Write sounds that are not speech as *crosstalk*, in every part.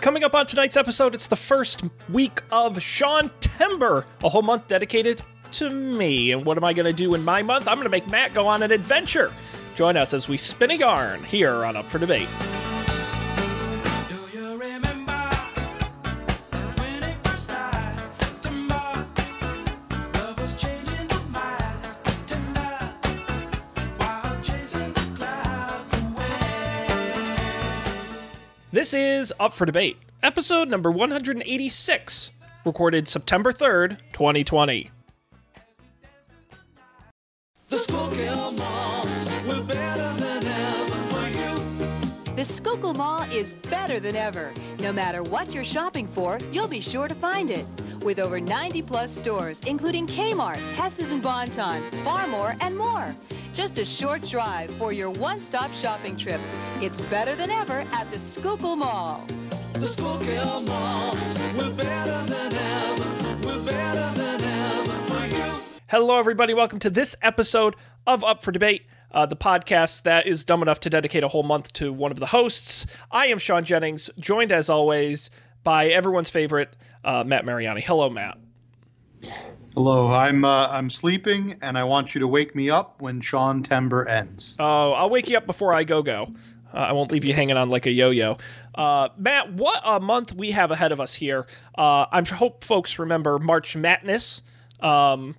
Coming up on tonight's episode, it's the first week of Sean Timber, a whole month dedicated to me. And what am I going to do in my month? I'm going to make Matt go on an adventure. Join us as we spin a yarn here on Up for Debate. This is Up for Debate, episode number 186, recorded September 3rd, 2020. The Schuylkill Mall is better than ever. No matter what you're shopping for, you'll be sure to find it. With over 90 plus stores, including Kmart, Hess's and Bonton, Farmore, and more. Just a short drive for your one-stop shopping trip. It's better than ever at the Schuylkill Mall. The Schuylkill Mall, we're better than ever, we're better than ever for you. Hello, everybody. Welcome to this episode of Up for Debate, uh, the podcast that is dumb enough to dedicate a whole month to one of the hosts. I am Sean Jennings, joined as always by everyone's favorite, uh, Matt Mariani. Hello, Matt. Hello, I'm uh, I'm sleeping, and I want you to wake me up when Sean Timber ends. Oh, I'll wake you up before I go go. Uh, I won't leave you hanging on like a yo-yo. Uh, Matt, what a month we have ahead of us here. Uh, I'm hope folks remember March Madness, um,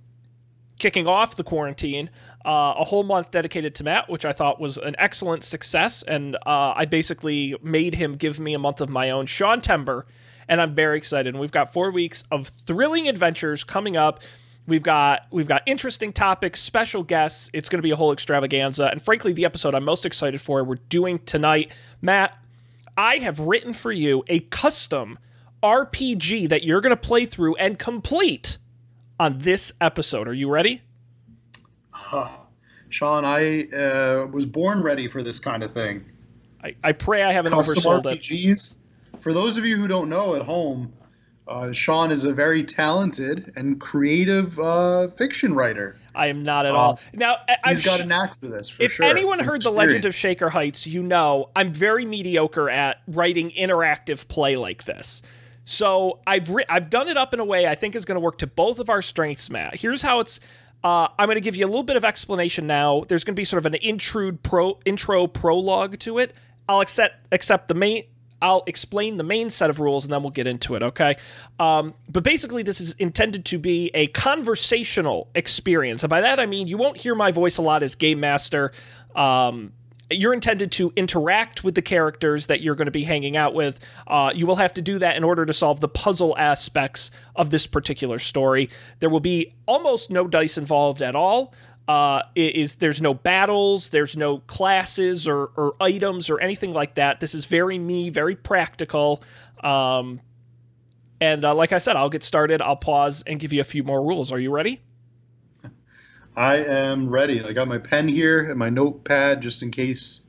kicking off the quarantine. Uh, a whole month dedicated to Matt, which I thought was an excellent success, and uh, I basically made him give me a month of my own. Sean Timber, and I'm very excited. And we've got four weeks of thrilling adventures coming up. We've got we've got interesting topics, special guests. It's going to be a whole extravaganza, and frankly, the episode I'm most excited for we're doing tonight. Matt, I have written for you a custom RPG that you're going to play through and complete on this episode. Are you ready? Sean, I uh, was born ready for this kind of thing. I, I pray I haven't Custom oversold it. RPGs. For those of you who don't know at home, uh, Sean is a very talented and creative uh, fiction writer. I am not at all. Now, I'm He's got sh- a knack for this. For if sure. anyone heard the Legend of Shaker Heights, you know I'm very mediocre at writing interactive play like this. So I've ri- I've done it up in a way I think is going to work to both of our strengths, Matt. Here's how it's. Uh, I'm going to give you a little bit of explanation now. There's going to be sort of an intrude pro intro prologue to it. I'll accept accept the main. I'll explain the main set of rules and then we'll get into it, okay? Um, but basically, this is intended to be a conversational experience. And by that, I mean you won't hear my voice a lot as game master. Um, you're intended to interact with the characters that you're going to be hanging out with. Uh, you will have to do that in order to solve the puzzle aspects of this particular story. There will be almost no dice involved at all. Uh, is there's no battles, there's no classes or, or items or anything like that. This is very me, very practical. Um, and uh, like I said, I'll get started. I'll pause and give you a few more rules. Are you ready? I am ready. I got my pen here and my notepad just in case.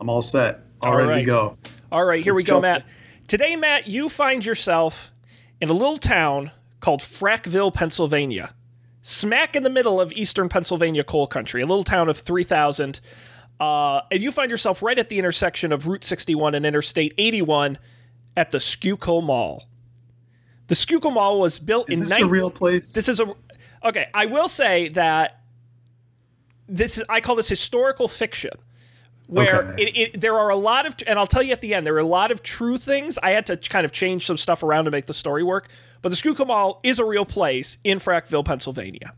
I'm all set. All, All ready right. to go. All right, here Let's we go, Matt. in. Today, Matt, you find yourself in a little town called Frackville, Pennsylvania, smack in the middle of eastern Pennsylvania coal country, a little town of 3,000. Uh, and you find yourself right at the intersection of Route 61 and Interstate 81 at the Schuylkill Mall. The Schuylkill Mall was built Is in this nine- a real place? this is a okay. I will say that this is I call this historical fiction, where Okay. it, it, there are a lot of and I'll tell you at the end there are a lot of true things. I had to kind of change some stuff around to make the story work, but the Schuylkill Mall is a real place in Frackville, Pennsylvania.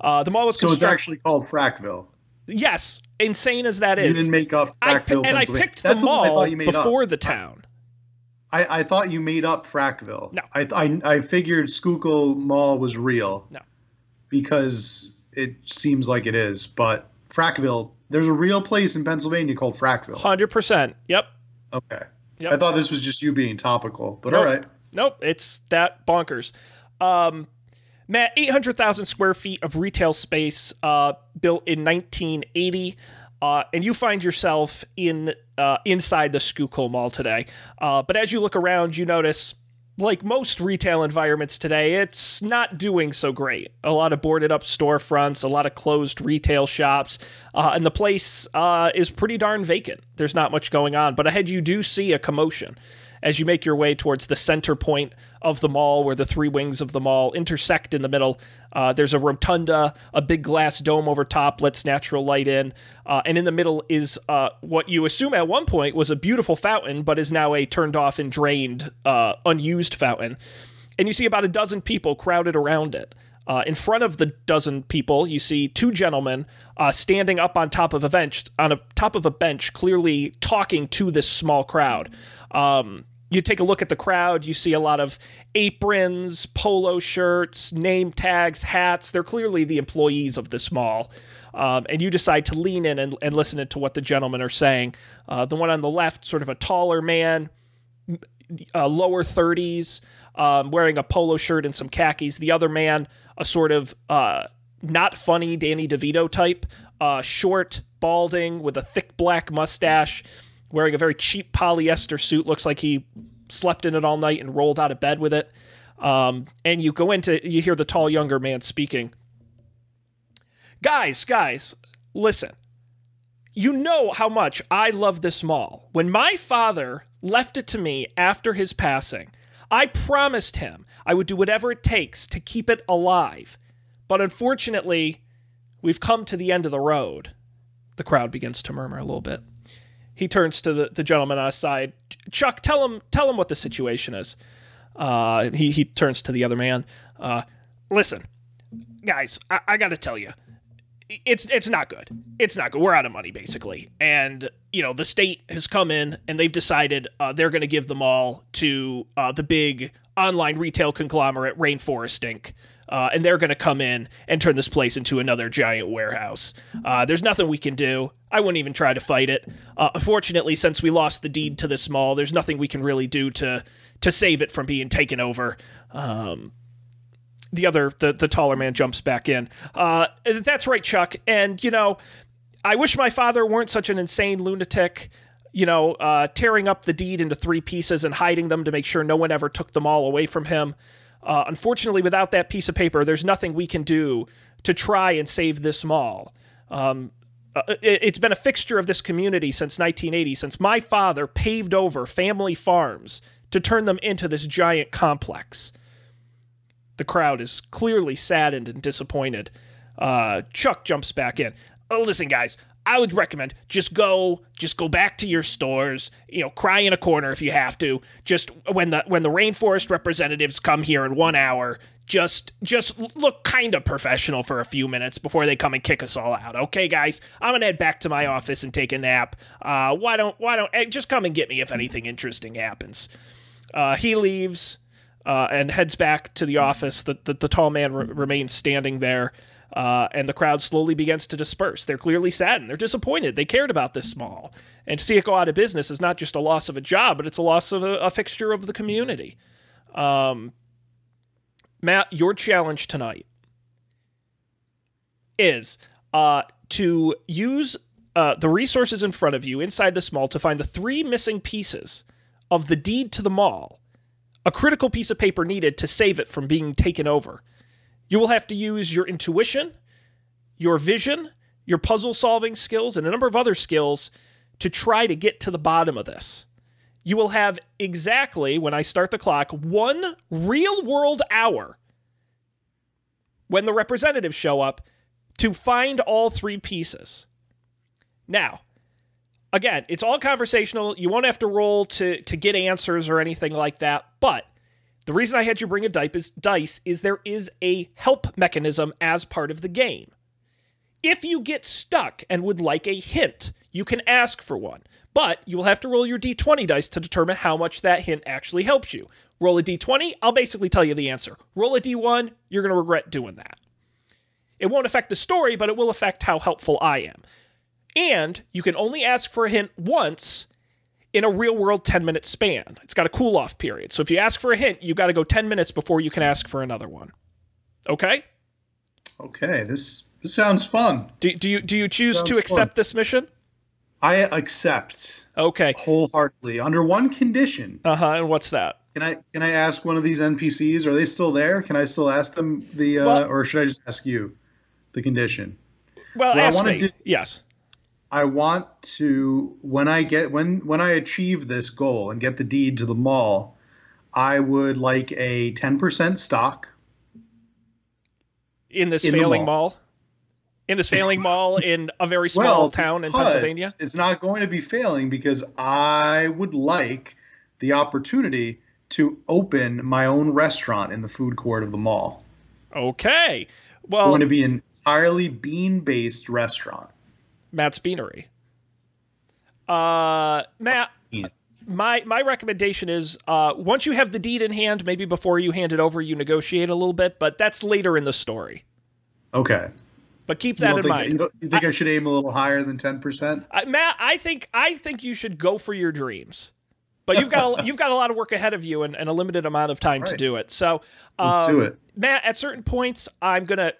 Uh, the mall was so it's actually called Frackville. yes, insane as that is, You didn't make up I, Frackville, and I picked That's the mall before up. the town. I, I thought you made up Frackville. No. I, I, I figured Schuylkill Mall was real. No. Because it seems like it is. But Frackville, there's a real place in Pennsylvania called Frackville. Hundred percent. Yep. Okay. Yep. I thought this was just you being topical. But Nope. all right. Nope, it's that bonkers. Um, Matt, 800,000 square feet of retail space uh, built in 1980. Uh, and you find yourself in uh, inside the Schuylkill Mall today. Uh, but as you look around, you notice, like most retail environments today, it's not doing so great. A lot of boarded up storefronts, a lot of closed retail shops, uh, and the place uh, is pretty darn vacant. There's not much going on. But ahead, you do see a commotion. as you make your way towards the center point of the mall where the three wings of the mall intersect in the middle. Uh, there's a rotunda, a big glass dome over top, lets natural light in. Uh, and in the middle is uh, what you assume at one point was a beautiful fountain, but is now a turned off and drained, uh, unused fountain. And you see about a dozen people crowded around it. Uh, in front of the dozen people, you see two gentlemen uh, standing up on top of a bench, on a top of a bench, clearly talking to this small crowd. Um, you take a look at the crowd, you see a lot of aprons, polo shirts, name tags, hats. They're clearly the employees of this mall. Um, and you decide to lean in and, and listen to what the gentlemen are saying. Uh, the one on the left, sort of a taller man, uh, lower 30s, um, wearing a polo shirt and some khakis. The other man, a sort of uh, not funny Danny DeVito type, uh, short, balding, with a thick black mustache, wearing a very cheap polyester suit. Looks like he slept in it all night and rolled out of bed with it. Um, and you go into, you hear the tall younger man speaking. Guys, guys, listen. You know how much I love this mall. When my father left it to me after his passing, I promised him I would do whatever it takes to keep it alive. But unfortunately, we've come to the end of the road. The crowd begins to murmur a little bit. He turns to the, the gentleman on his side. Chuck, tell him tell him what the situation is. Uh, he, he turns to the other man. Uh, listen, guys, I, I got to tell you, it's it's not good. It's not good. We're out of money basically, and you know the state has come in and they've decided uh, they're going to give them all to uh, the big online retail conglomerate Rainforest Inc. Uh, and they're going to come in and turn this place into another giant warehouse. Uh, there's nothing we can do. I wouldn't even try to fight it. Uh, unfortunately, since we lost the deed to this mall, there's nothing we can really do to to save it from being taken over. Um, the other the, the taller man jumps back in uh, that's right chuck and you know i wish my father weren't such an insane lunatic you know uh, tearing up the deed into three pieces and hiding them to make sure no one ever took them all away from him uh, unfortunately without that piece of paper there's nothing we can do to try and save this mall um, uh, it, it's been a fixture of this community since 1980 since my father paved over family farms to turn them into this giant complex the crowd is clearly saddened and disappointed. Uh, Chuck jumps back in. Oh, listen, guys, I would recommend just go, just go back to your stores. You know, cry in a corner if you have to. Just when the when the rainforest representatives come here in one hour, just just look kind of professional for a few minutes before they come and kick us all out. Okay, guys, I'm gonna head back to my office and take a nap. Uh, why don't why don't just come and get me if anything interesting happens. Uh, he leaves uh, and heads back to the office. The, the, the tall man re- remains standing there, uh, and the crowd slowly begins to disperse. They're clearly saddened. They're disappointed. They cared about this mall. And to see it go out of business is not just a loss of a job, but it's a loss of a, a fixture of the community. Um, Matt, your challenge tonight is uh, to use uh, the resources in front of you inside this mall to find the three missing pieces of the deed to the mall a critical piece of paper needed to save it from being taken over. You will have to use your intuition, your vision, your puzzle solving skills, and a number of other skills to try to get to the bottom of this. You will have exactly, when I start the clock, one real world hour when the representatives show up to find all three pieces. Now, again, it's all conversational. You won't have to roll to to get answers or anything like that. But the reason I had you bring a dice is, there is a help mechanism as part of the game. If you get stuck and would like a hint, you can ask for one. But you will have to roll your d20 dice to determine how much that hint actually helps you. Roll a d20, I'll basically tell you the answer. Roll a d1, you're going to regret doing that. It won't affect the story, but it will affect how helpful I am. And you can only ask for a hint once in a real world 10 minute span. It's got a cool off period. So if you ask for a hint, you got to go 10 minutes before you can ask for another one. Okay? Okay, this this sounds fun. Do, do you do you choose Sounds to accept fun. this mission? I accept Okay. wholeheartedly under one condition. Uh-huh. And what's that? Can I can I ask one of these NPCs? Are they still there? Can I still ask them the, uh, Well- or should I just ask you the condition? Well, I ask me. do- yes. I want to when I get when when I achieve this goal and get the deed to the mall, I would like a 10% stock. In this In failing mall. mall. In this failing mall in a very *laughs* small town in Pennsylvania. It's not going to be failing because I would like the opportunity to open my own restaurant in the food court of the mall. Okay. Well, It's going to be an entirely bean-based restaurant. Matt's Beanery. Uh, Matt, my my recommendation is uh, once you have the deed in hand, maybe before you hand it over, you negotiate a little bit, but that's later in the story. Okay. But keep that in think, mind. you, you think I, should aim a little higher than 10%? Uh, Matt, I think I think you should go for your dreams, but you've got a, *laughs* you've got a lot of work ahead of you and, and a limited amount of time to do it. So Let's um, do it. Matt. At certain points, I'm gonna.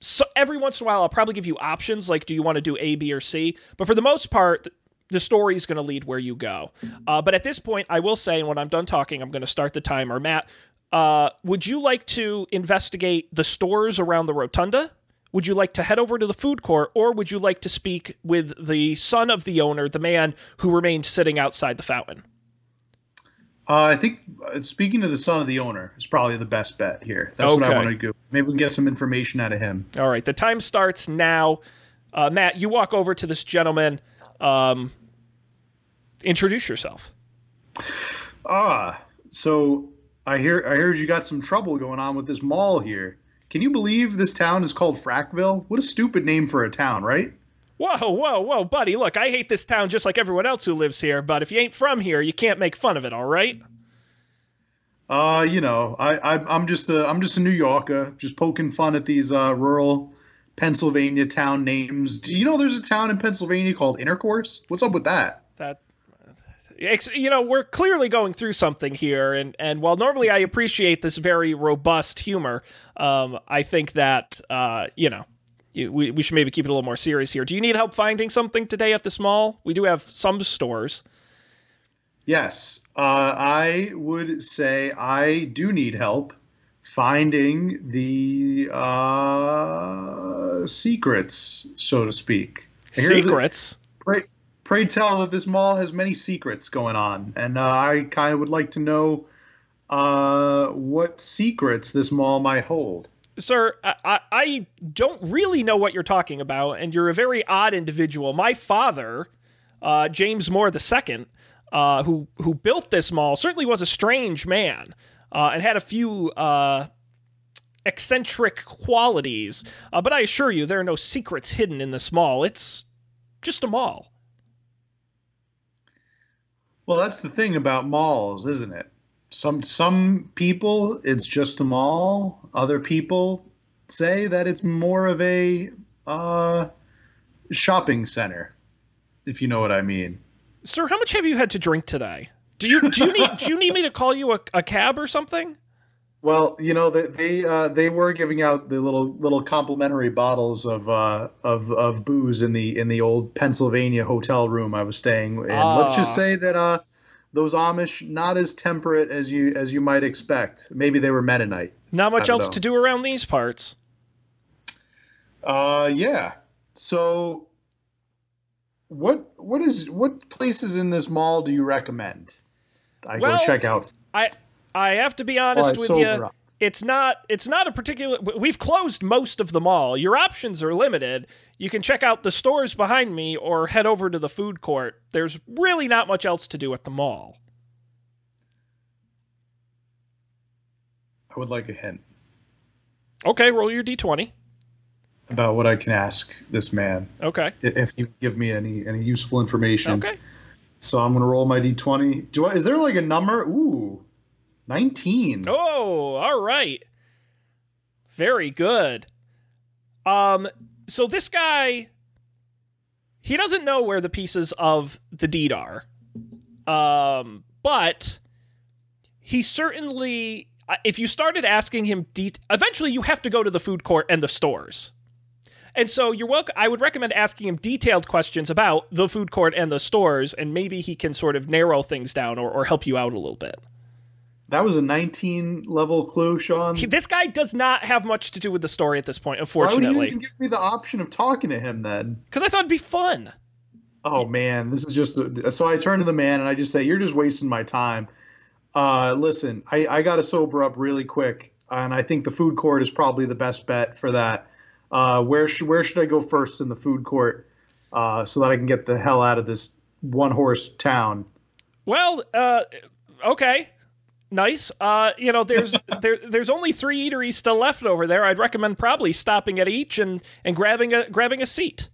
So every once in a while, I'll probably give you options like, do you want to do A, B, or C? But for the most part, the story is going to lead where you go. Uh, but at this point, I will say, and when I'm done talking, I'm going to start the timer. Matt, uh, would you like to investigate the stores around the rotunda? Would you like to head over to the food court, or would you like to speak with the son of the owner, the man who remained sitting outside the fountain? Uh, I think uh, speaking to the son of the owner is probably the best bet here. That's what I want to do. Maybe we can get some information out of him. All right, the time starts now. Uh, Matt, you walk over to this gentleman. Um, introduce yourself. Ah, so I hear I heard you got some trouble going on with this mall here. Can you believe this town is called Frackville? What a stupid name for a town, right? Whoa, whoa, whoa, buddy! Look, I hate this town just like everyone else who lives here. But if you ain't from here, you can't make fun of it. All right? Uh, you know, I, I I'm just a I'm just a New Yorker, just poking fun at these uh, rural Pennsylvania town names. Do you know there's a town in Pennsylvania called Intercourse? What's up with that? That. You know, we're clearly going through something here, and, and while normally I appreciate this very robust humor, um, I think that uh, you know, we we should maybe keep it a little more serious here. Do you need help finding something today at this mall? We do have some stores. Yes, uh, I would say I do need help finding the uh, secrets, so to speak. Secrets. pray, pray tell that this mall has many secrets going on, and uh, I kind of would like to know uh, what secrets this mall might hold. Sir, I, I, don't really know what you're talking about, and you're a very odd individual. My father, uh, James Moore II, uh, who who built this mall, certainly was a strange man uh, and had a few uh, eccentric qualities. Uh, but I assure you, there are no secrets hidden in this mall. It's just a mall. Well, that's the thing about malls, isn't it? Some some people it's just a mall. Other people say that it's more of a uh, shopping center, if you know what I mean. Sir, how much have you had to drink today? Do you do you need do you need me to call you a, a cab or something? *laughs* Well, you know they they uh, they were giving out the little little complimentary bottles of uh, of of booze in the in the old Pennsylvania hotel room I was staying in. Let's just Ah. say that uh, those Amish not as temperate as you as you might expect. Maybe they were Mennonite. Not much else know. to do around these parts. Uh, yeah. So, what what is what places in this mall do you recommend? I Well, go check out. I I have to be honest with you. up. It's not it's not a particular we've closed most of the mall. Your options are limited. You can check out the stores behind me or head over to the food court. There's really not much else to do at the mall. I would like a hint Okay, roll your d20. about what I can ask this man Okay. if you give me any any useful information. Okay. So I'm gonna roll my d20. Do I? Is there like a number? Ooh, 19. Oh, all right. Very good. Um so this guy he doesn't know where the pieces of the deed are. Um but he certainly uh, if you started asking him de- eventually you have to go to the food court and the stores. And so you're welcome I would recommend asking him detailed questions about the food court and the stores and maybe he can sort of narrow things down or, or help you out a little bit. That was a 19 level clue, Sean. He- this guy does not have much to do with the story at this point, unfortunately. Why would you even give me the option of talking to him then? Because I thought it'd be fun. Oh man, this is just a, so I turn to the man and I just say, "You're just wasting my time." Uh, listen, I, I got to sober up really quick, and I think the food court is probably the best bet for that. Uh, where should where should I go first in the food court uh, so that I can get the hell out of this one horse town? Well, uh, okay, nice. Uh, you know, there's *laughs* there there's only three eateries still left over there. I'd recommend probably stopping at each and and grabbing a grabbing a seat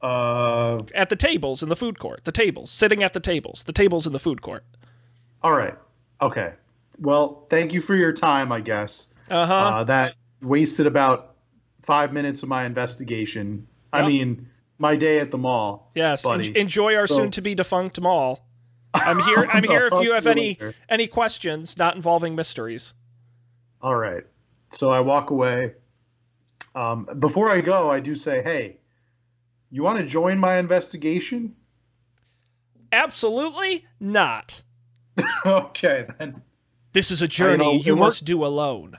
Uh, at the tables in the food court. The tables, sitting at the tables, the tables in the food court. all right, okay. Well, thank you for your time. I guess Uh-huh. uh, that wasted about five minutes of my investigation. I mean, my day at the mall. Yes, en- enjoy our So- soon to be defunct mall. I'm *laughs* here. I'm here if you have any later. any questions not involving mysteries. All right. So I walk away. Um, before I go, I do say, "Hey, you want to join my investigation?" Absolutely not. *laughs* okay, then. This is a journey know, you must worked- do alone.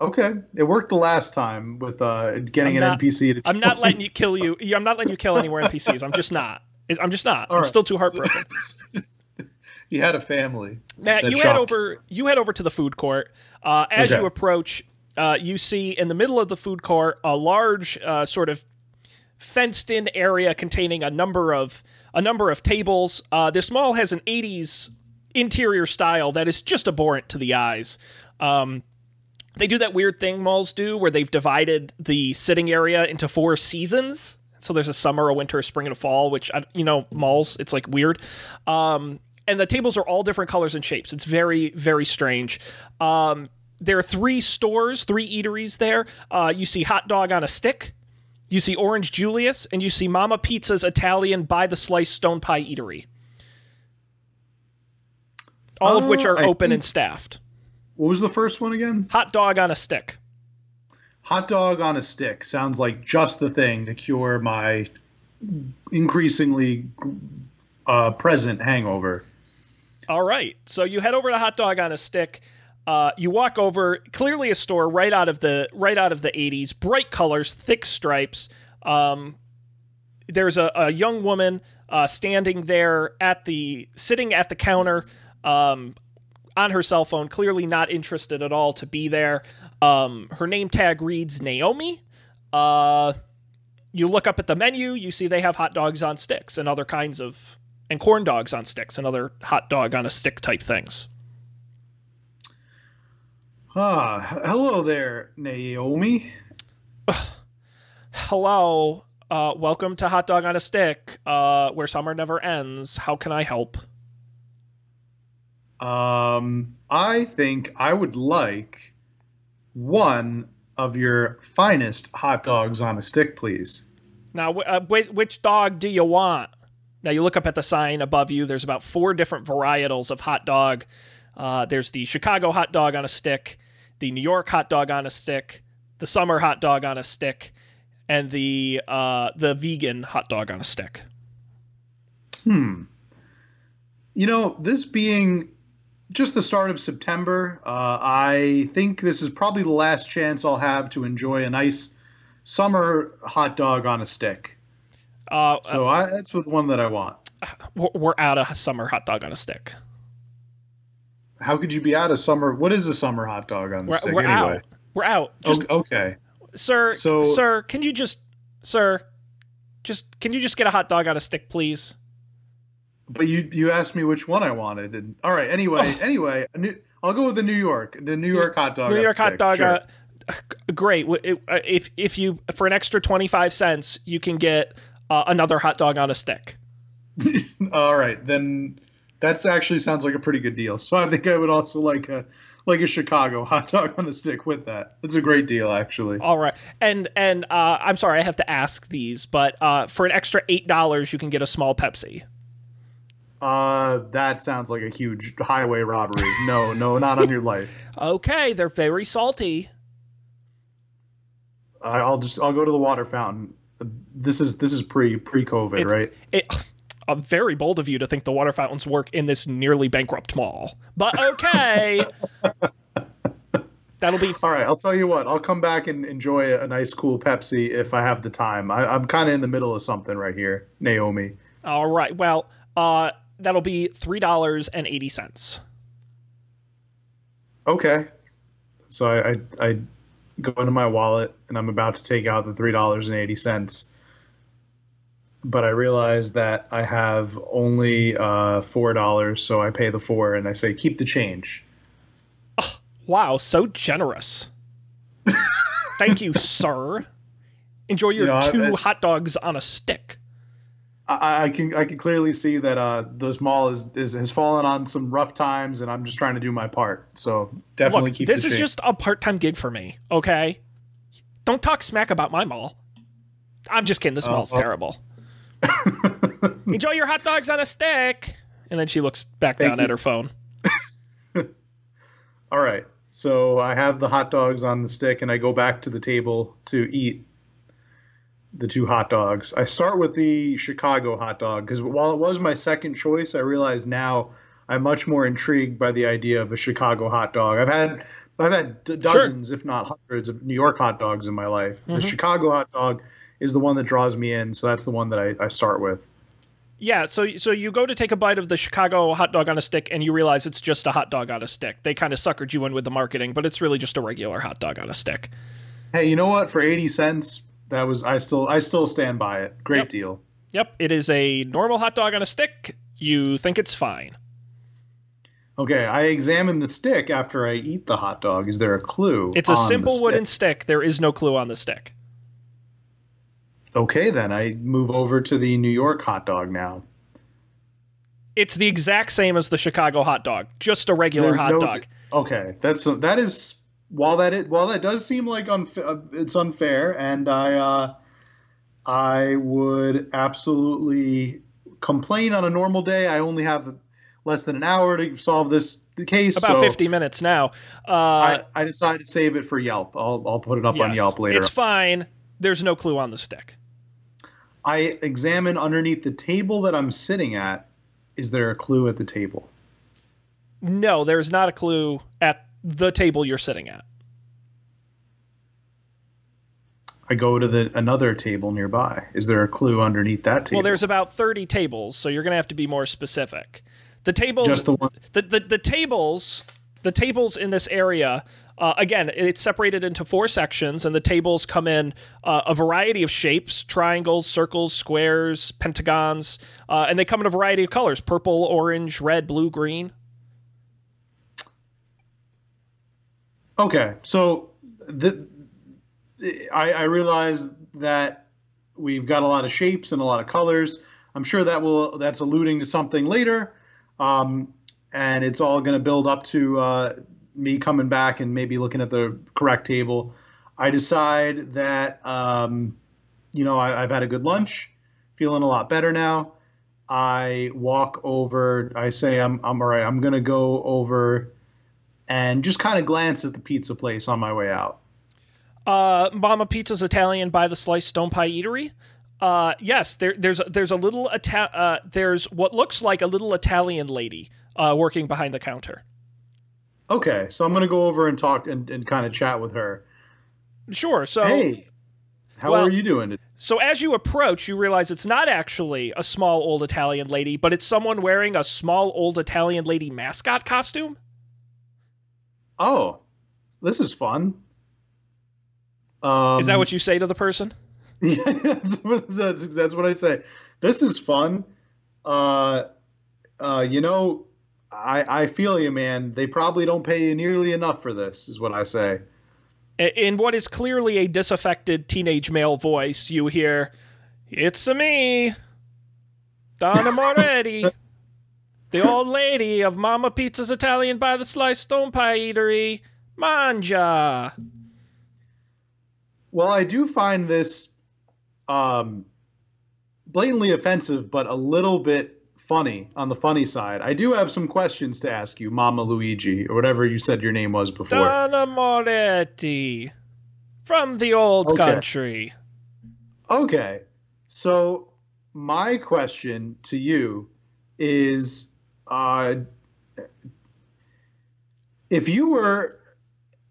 Okay, it worked the last time with uh, getting an NPC to. I'm not letting you kill *laughs* you. I'm not letting you kill any more NPCs. I'm just not. I'm just not. All I'm right. still too heartbroken. *laughs* You had a family. Matt, you head over. You head over to the food court. Uh, as Okay. you approach, uh, you see in the middle of the food court a large, uh, sort of fenced-in area containing a number of a number of tables. Uh, this mall has an '80s interior style that is just abhorrent to the eyes. Um, they do that weird thing malls do where they've divided the sitting area into four seasons. So there's a summer, a winter, a spring, and a fall, which, I- you know, malls, it's like weird. Um, and the tables are all different colors and shapes. It's very, very strange. Um, there are three stores, three eateries there. Uh, you see Hot Dog on a Stick, you see Orange Julius, and you see Mama Pizza's Italian by the Slice Stone Pie Eatery. All of which Uh, are I open think- and staffed. What was the first one again? Hot Dog on a Stick. Hot dog on a stick sounds like just the thing to cure my increasingly uh, present hangover. All right. So you head over to Hot Dog on a Stick. Uh, you walk over, clearly a store right out of the right out of the 80s, bright colors, thick stripes. Um, there's a, a young woman uh, standing there at the sitting at the counter um, on her cell phone, clearly not interested at all to be there. Um, her name tag reads Naomi. Uh, you look up at the menu, you see they have hot dogs on sticks and other kinds of and corn dogs on sticks and other hot dog on a stick type things. Ah, hello there, Naomi. *sighs* Hello, uh, welcome to Hot Dog on a Stick, uh, where summer never ends. How can I help? Um, I think I would like one of your finest hot dogs on a stick, please. Now, uh, which dog do you want? Now, you look up at the sign above you. There's about four different varietals of hot dog. Uh, there's the Chicago hot dog on a stick, the New York hot dog on a stick, the summer hot dog on a stick, and the uh, the vegan hot dog on a stick. Hmm. You know, this being just the start of September, uh, I think this is probably the last chance I'll have to enjoy a nice summer hot dog on a stick. Uh, So I, that's the one that I want. we're- out of summer hot dog on a stick. How could you be out of summer? What is a summer hot dog on a We're, stick we're anyway? out. We're out. Just O- okay. sir, So- sir, can you just, sir, just can you just get a hot dog on a stick, please? But you you asked me which one I wanted, and all right. Anyway, anyway, a new, I'll go with the New York, the New York hot dog. New York hot stick, dog. sure. Uh, great. Uh, If if you for an extra twenty five cents, you can get uh, another hot dog on a stick. *laughs* All right, then that's actually sounds like a pretty good deal. So I think I would also like a like a Chicago hot dog on a stick with that. It's a great deal, actually. All right, and and uh, I'm sorry, I have to ask these, but uh, for an extra eight dollars, you can get a small Pepsi. Uh, that sounds like a huge highway robbery. No, no, not on your life. *laughs* Okay, they're very salty. I, I'll just I'll go to the water fountain. This is this is pre pre COVID, It's- right? It, uh, very bold of you to think the water fountains work in this nearly bankrupt mall, but okay. *laughs* That'll be All right, I'll tell you what. I'll come back and enjoy a, a nice, cool Pepsi if I have the time. I, I'm kind of in the middle of something right here, Naomi. all right. Well, uh, that'll be three dollars and eighty cents. Okay. So I, I, I go into my wallet and I'm about to take out the three dollars and eighty cents, but I realize that I have only uh, four dollars, so I pay the four and I say keep the change. Wow, so generous. *laughs* Thank you, sir. Enjoy your You know, I- two I- hot dogs on a stick. I, I can I can clearly see that uh, this mall is, is has fallen on some rough times, and I'm just trying to do my part. So definitely Look, keep this is change. just a part-time gig for me. Okay, don't talk smack about my mall. I'm just kidding. This Oh, mall's well. terrible. *laughs* Enjoy your hot dogs on a stick. And then she looks back Thank down you. at her phone. *laughs* All right. So I have the hot dogs on the stick, and I go back to the table to eat the two hot dogs. I start with the Chicago hot dog because while it was my second choice, I realize now I'm much more intrigued by the idea of a Chicago hot dog. I've had I've had dozens, if not hundreds, of New York hot dogs in my life. The mm-hmm. Chicago hot dog is the one that draws me in, so that's the one that I, I start with. Yeah, so so you go to take a bite of the Chicago hot dog on a stick, and you realize it's just a hot dog on a stick. They kind of suckered you in with the marketing, but it's really just a regular hot dog on a stick. Hey, you know what? For eighty cents, that was I still I still stand by it. Great Yep. deal. Yep, it is a normal hot dog on a stick. You think it's fine. Okay, I examine the stick after I eat the hot dog. Is there a clue? It's a simple wooden stick. There is no clue on the stick. Okay, then I move over to the New York hot dog now. It's the exact same as the Chicago hot dog, just a regular There's hot no- dog. Okay, that's that is while that it while that does seem like unfa- uh, it's unfair, and I uh, I would absolutely complain on a normal day. I only have less than an hour to solve this case. About so 50 minutes now. Uh, I, I decided to save it for Yelp. I'll I'll put it up on Yelp later. It's fine. There's no clue on the stick. I examine underneath the table that I'm sitting at. Is there a clue at the table? No, there's not a clue the table you're sitting at. I go to the another table nearby. Is there a clue underneath that table? Well, there's about 30 tables, so you're going to have to be more specific. The tables just the one. the, the, the tables the tables in this area uh, again it's separated into four sections and the tables come in uh, a variety of shapes triangles circles squares pentagons uh, and they come in a variety of colors purple orange red blue green Okay, so the I, I realize that we've got a lot of shapes and a lot of colors. I'm sure that will that's alluding to something later, um, and it's all going to build up to uh, me coming back and maybe looking at the correct table. I decide that um, you know I, I've had a good lunch, feeling a lot better now. I walk over. I say I'm I'm all right. I'm going to go over and just kind of glance at the pizza place on my way out. uh, mama pizza's italian by the Slice stone pie eatery uh, yes there, there's there's a little Ita- uh, there's what looks like a little italian lady uh, working behind the counter Okay, so I'm gonna go over and talk and, and kind of chat with her. sure so hey, how well- are you doing? So as you approach, you realize it's not actually a small old Italian lady, but it's someone wearing a small old Italian lady mascot costume. Oh, this is fun. Um, Is that what you say to the person? Yeah, *laughs* that's, what- that's, that's what I say. This is fun. Uh, uh, you know, I I feel you, man. They probably don't pay you nearly enough for this, is what I say. In what is clearly a disaffected teenage male voice, you hear, "It's a me, Donna *laughs* Moretti, the old lady of Mama Pizza's Italian by the Sliced Stone Pie Eatery, Manja." Well, I do find this um, blatantly offensive, but a little bit funny on the funny side. I do have some questions to ask you, Mama Luigi, or whatever you said your name was before. Donna Moretti, from the old Okay. country. Okay, so my question to you is uh, if you were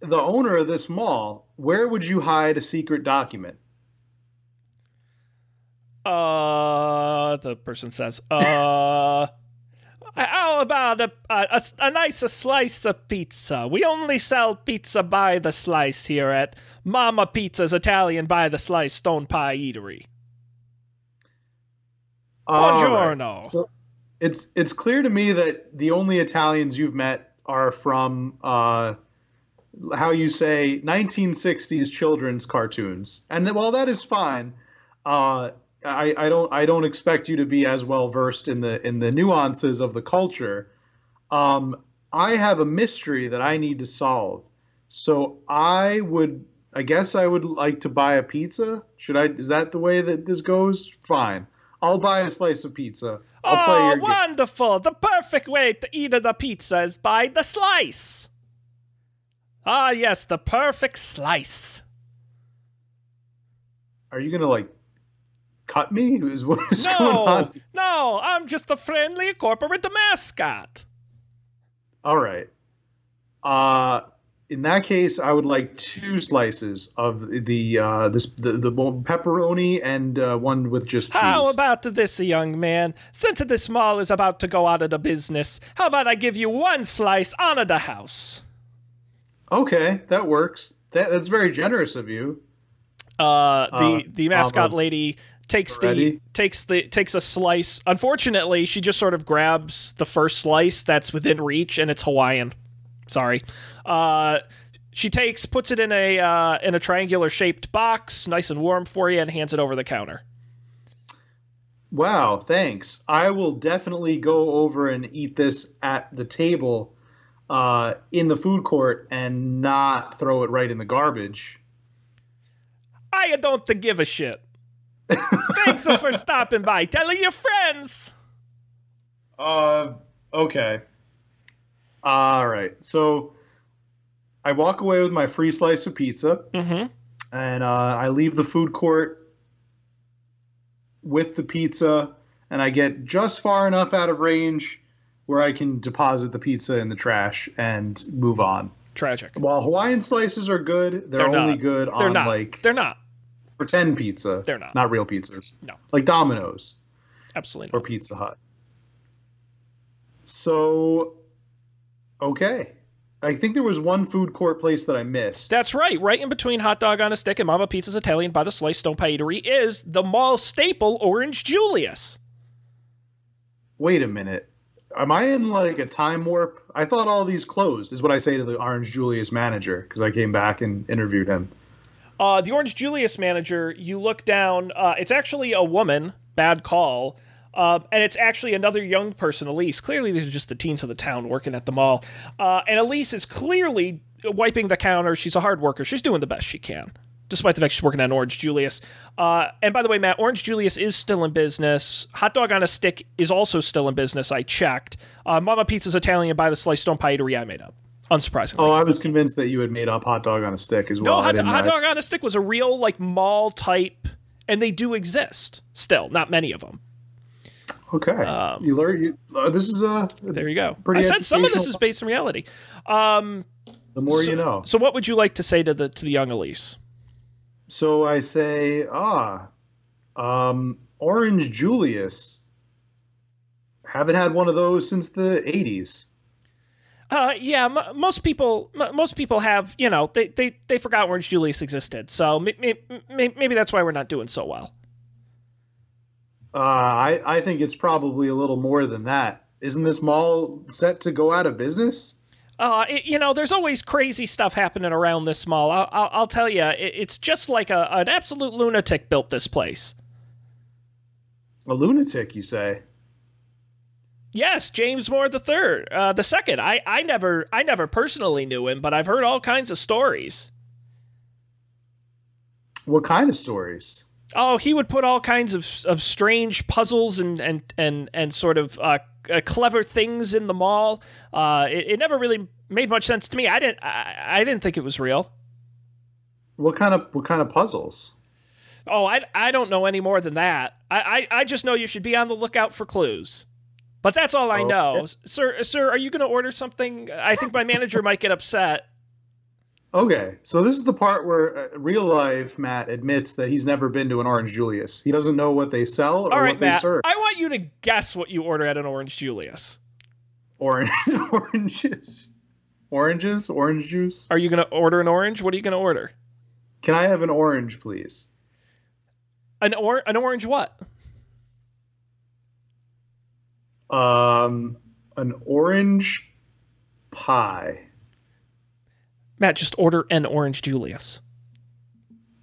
the owner of this mall, where would you hide a secret document? Uh, the person says, *laughs* uh, how about a, a, a, a nice slice of pizza? We only sell pizza by the slice here at Mama Pizza's Italian by the Slice Stone Pie Eatery. All Buongiorno. So it's it's clear to me that the only Italians you've met are from uh, how you say 1960s children's cartoons, and then, while that is fine, uh, I, I don't I don't expect you to be as well versed in the in the nuances of the culture. Um, I have a mystery that I need to solve, so I would I guess I would like to buy a pizza. Should I? Is that the way that this goes? Fine. I'll buy a slice of pizza. I'll oh, your game. wonderful! The perfect way to eat the pizza is by the slice. Ah, yes, the perfect slice. Are you gonna like cut me? *laughs* Is what is going No, on? no, I'm just a friendly corporate mascot. All right. Uh, in that case, I would like two slices of the uh, this the, the pepperoni and uh, one with just cheese. How about this, young man? Since this mall is about to go out of the business, how about I give you one slice on the house? okay, that works. That, that's very generous of you. Uh, the Uh, the mascot um, lady takes the takes the takes a slice. Unfortunately, she just sort of grabs the first slice that's within reach, and it's Hawaiian. Sorry. Uh, she takes puts it in a uh, in a triangular shaped box, nice and warm for you, and hands it over the counter. Wow, thanks. I will definitely go over and eat this at the table uh, in the food court and not throw it right in the garbage. I don't give a shit. Thanks for *laughs* stopping by. Tell your friends. Uh, okay. All right. So I walk away with my free slice of pizza, Mm-hmm. and uh, I leave the food court with the pizza, and I get just far enough out of range where I can deposit the pizza in the trash and move on. Tragic. While Hawaiian slices are good, they're, They're only not. good They're on not. like They're not. pretend pizza. They're not. Not real pizzas. No. Like Domino's. Absolutely or not. Pizza Hut. So, okay. I think there was one food court place that I missed. That's right. Right in between Hot Dog on a Stick and Mama Pizza's Italian by the Slice Stone Pie is the mall staple Orange Julius. Wait a minute. Am I in like a time warp? I thought all these closed, is what I say to the Orange Julius manager because I came back and interviewed him. Uh, the Orange Julius manager, you look down, uh, it's actually a woman, bad call, uh, and it's actually another young person, Elise. Clearly, these are just the teens of the town working at the mall. Uh, and Elise is clearly wiping the counter. She's a hard worker. She's doing the best she can, despite the fact she's working at Orange Julius. Uh, and by the way, Matt, Orange Julius is still in business. Hot Dog on a Stick is also still in business. I checked. Uh, Mama Pizza's Italian by the Slice Stone Pie Eatery I made up, unsurprisingly. Oh, I was convinced that you had made up hot dog on a stick as well. I hot, didn't hot dog on a stick was a real like mall type, and they do exist still. Not many of them. Okay, Um, you learn. You, uh, this is uh, There you go. Pretty I said some of this is based in reality. Um, the more so, you know. So, what would you like to say to the to the young Elise? So I say, ah, um, Orange Julius. Haven't had one of those since the '80s. Uh, yeah, m- most people m- most people have you know they they they forgot Orange Julius existed. So m- maybe that's why we're not doing so well. Uh, I I think it's probably a little more than that. Isn't this mall set to go out of business? Uh, it, you know, there's always crazy stuff happening around this mall. I'll, I'll, I'll tell you, it, it's just like a, an absolute lunatic built this place. A lunatic, you say? Yes, James Moore the third, uh, the second. I, I never I never personally knew him, but I've heard all kinds of stories. What kind of stories? Oh, he would put all kinds of of strange puzzles and and and and sort of uh, uh, clever things in the mall. Uh, it, it never really made much sense to me. I didn't I, I didn't think it was real. What kind of what kind of puzzles? Oh, I, I don't know any more than that. I, I, I just know you should be on the lookout for clues. But that's all I know. Okay. Sir, sir, are you going to order something? I think my manager might get upset. Okay, so this is the part where uh, real life Matt admits that he's never been to an Orange Julius. He doesn't know what they sell or All right, what they Matt. serve. I want you to guess what you order at an Orange Julius. Orange, *laughs* oranges, oranges, orange juice. Are you going to order an orange? What are you going to order? Can I have an orange, please? An or an orange what? Um, an orange pie. Matt, just order an orange Julius.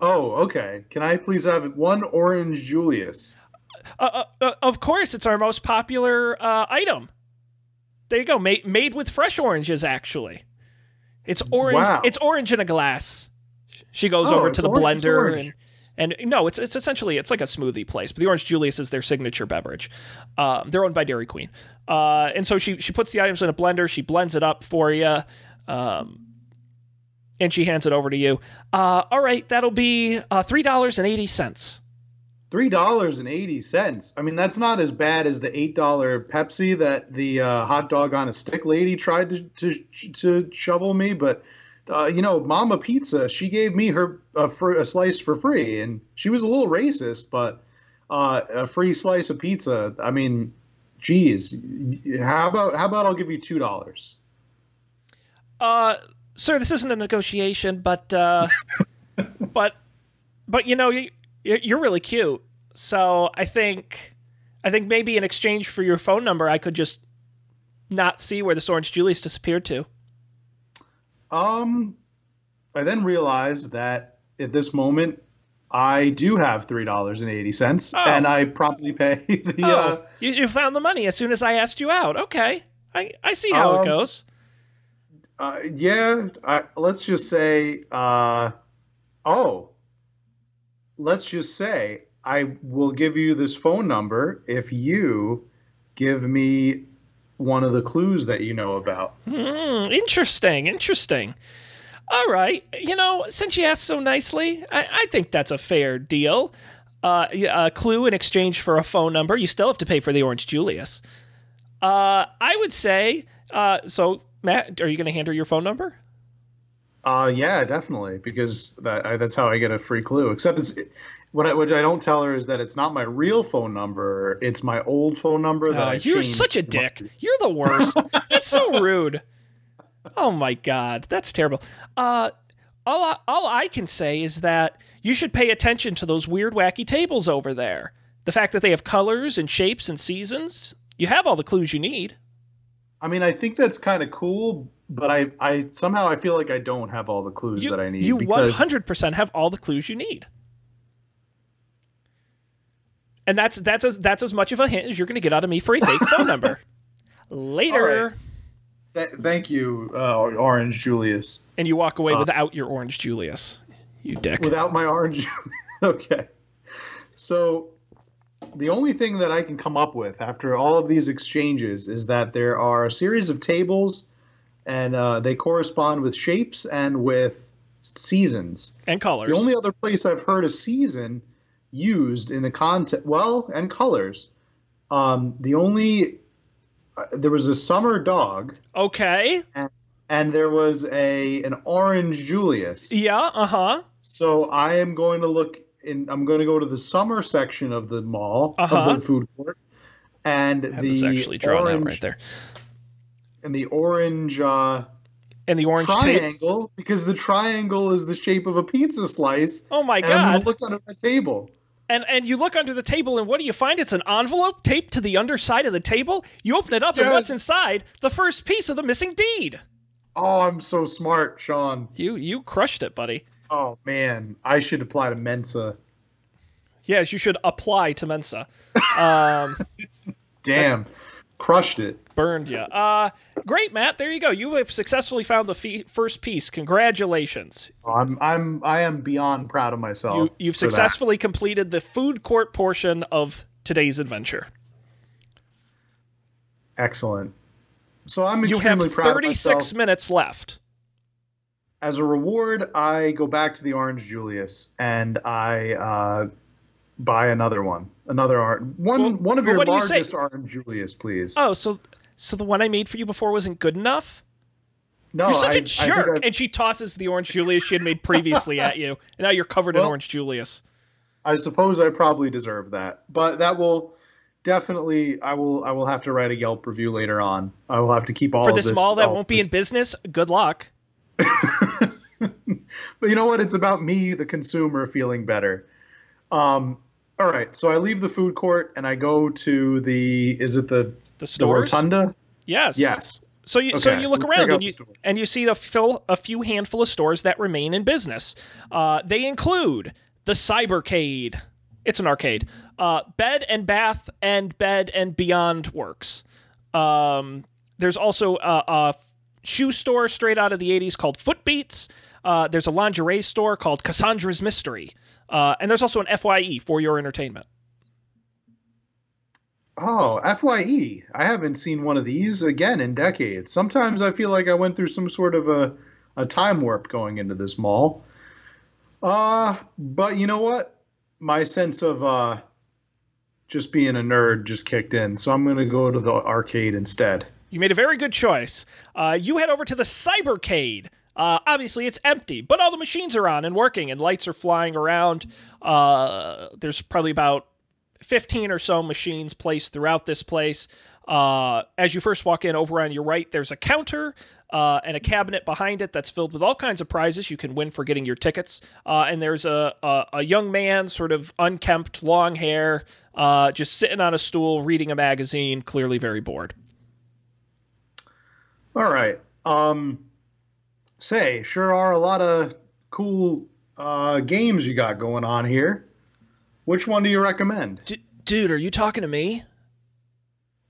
Oh, okay. Can I please have one orange Julius? Uh, uh, uh, of course, it's our most popular uh, item. There you go, made made with fresh oranges. Actually, it's orange. Wow. It's orange in a glass. She goes Oh, over to the orange- blender and and no, it's it's essentially it's like a smoothie place. But the Orange Julius is their signature beverage. Um, they're owned by Dairy Queen, uh, and so she she puts the items in a blender. She blends it up for you, um, and she hands it over to you. Uh, all right, that'll be uh, three dollars and eighty cents. Three dollars and eighty cents. I mean, that's not as bad as the eight dollar Pepsi that the uh, hot dog on a stick lady tried to to, to shovel me. But uh, you know, Mama Pizza, she gave me her a, fr- a slice for free, and she was a little racist, but uh, a free slice of pizza. I mean, geez, how about how about I'll give you two dollars? Uh, sir, this isn't a negotiation, but uh, *laughs* but but you know you you're really cute. So I think I think maybe in exchange for your phone number, I could just not see where this Orange Julius disappeared to. Um, I then realized that at this moment. I do have three dollars and eighty cents, Oh. and I promptly pay *laughs* the. Oh, Uh, you, you found the money as soon as I asked you out. Okay, I I see how it Um, goes. Uh, yeah, I, let's just say, uh, oh, let's just say I will give you this phone number if you give me one of the clues that you know about. Hmm, interesting, interesting. All right, you know, since you asked so nicely, I, I think that's a fair deal. Uh, a clue in exchange for a phone number. You still have to pay for the Orange Julius. Uh, I would say. Uh, so, Matt, are you going to hand her your phone number? Uh, yeah, definitely, because that I, that's how I get a free clue. Except it's what I, what I don't tell her is that it's not my real phone number; it's my old phone number. That Oh, I you're such a to my- dick. You're the worst. That's so *laughs* rude. Oh my god, that's terrible. Uh, all I, all I can say is that you should pay attention to those weird, wacky tables over there. The fact that they have colors and shapes and seasons. You have all the clues you need. I mean, I think that's kind of cool, but I, I somehow I feel like I don't have all the clues You, that I need. you 100% have all the clues you need. And that's that's as that's as much of a hint as you're going to get out of me for a fake phone *laughs* number. Later. Th- thank you, uh, Orange Julius. And you walk away Uh, without your orange Julius. You dick. Without my orange. *laughs* okay. So the only thing that I can come up with after all of these exchanges is that there are a series of tables, and uh, they correspond with shapes and with seasons. and colors. The only other place I've heard a season used in the context, well, and colors. Um, the only uh, there was a summer dog, okay. and there was a an orange Julius. Yeah. Uh huh. So I am going to look in. I'm going to go to the summer section of the mall Uh-huh. of the food court, and the actually drawn orange out right there. and the orange uh, And the orange triangle because the triangle is the shape of a pizza slice. Oh my god. look under the table. And and you look under the table and what do you find? It's an envelope taped to the underside of the table. You open it up and what's inside? The first piece of the missing deed. Oh, I'm so smart, Sean. You you crushed it, buddy. Oh man, I should apply to Mensa. Yes, you should apply to Mensa. *laughs* Um, Damn, crushed it. burned you. Uh, great, Matt. There you go. You have successfully found the fe- first piece. Congratulations. I'm I'm I am beyond proud of myself. You, you've for that. successfully completed the food court portion of today's adventure. excellent. So I'm You have extremely proud of 36 myself. minutes left. As a reward, I go back to the Orange Julius and I uh, buy another one, another art. One Well, one of your do you? Orange Julius, please. Oh, so so the one I made for you before wasn't good enough? No, You're such I- a I jerk. I- and she tosses the orange Julius she had made previously at you. And now you're covered in orange Julius. I suppose I probably deserve that, but that will definitely. I will. I will have to write a Yelp review later on. I will have to keep all For of this this mall that won't be this- in business, good luck. *laughs* *laughs* But you know what? It's about me, the consumer, feeling better. Um. All right. So I leave the food court and I go to the. Is it the The the rotunda? Yes. Yes. So you so you look check around and you and you see a fill a few handful of stores that remain in business. Uh, they include the Cybercade. It's an arcade. Uh, Bed and Bath and Bed and Beyond Works. Um, there's also a, a shoe store straight out of the 80s called Footbeats. Uh, there's a lingerie store called Cassandra's Mystery. Uh, and there's also an FYE for your entertainment. Oh, FYE. I haven't seen one of these again in decades. Sometimes I feel like I went through some sort of a, a time warp going into this mall. Uh, but you know what? My sense of uh, just being a nerd just kicked in, so I'm going to go to the arcade instead. You made a very good choice. Uh, you head over to the Cybercade. Uh, obviously, it's empty, but all the machines are on and working, and lights are flying around. Uh, there's probably about 15 or so machines placed throughout this place. Uh, as you first walk in, over on your right, there's a counter uh, and a cabinet behind it that's filled with all kinds of prizes you can win for getting your tickets. Uh, and there's a, a, a young man, sort of unkempt, long hair, uh, just sitting on a stool reading a magazine, clearly very bored. All right. Um, say, sure are a lot of cool uh, games you got going on here. Which one do you recommend? D- dude, are you talking to me?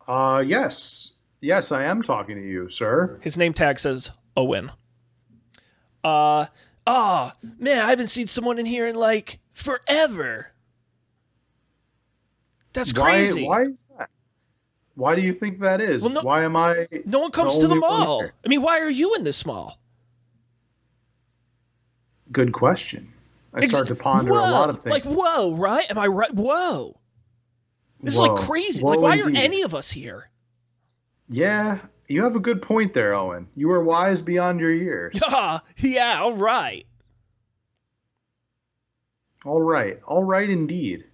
Uh, yes. Yes, I am talking to you, sir. His name tag says Owen. Uh, oh, man, I haven't seen someone in here in like forever. That's crazy. Why, why is that? Why do you think that is? Well, no- why am I? No one comes to the mall. here? I mean, why are you in this mall? Good question. I Ex- start to ponder whoa, a lot of things. Like, whoa, right? Am I right? Whoa. This is like crazy. Whoa, like, why are any of us here? yeah, you have a good point there, Owen. You are wise beyond your years. Ah, *laughs* yeah, all right. all right, all right, indeed.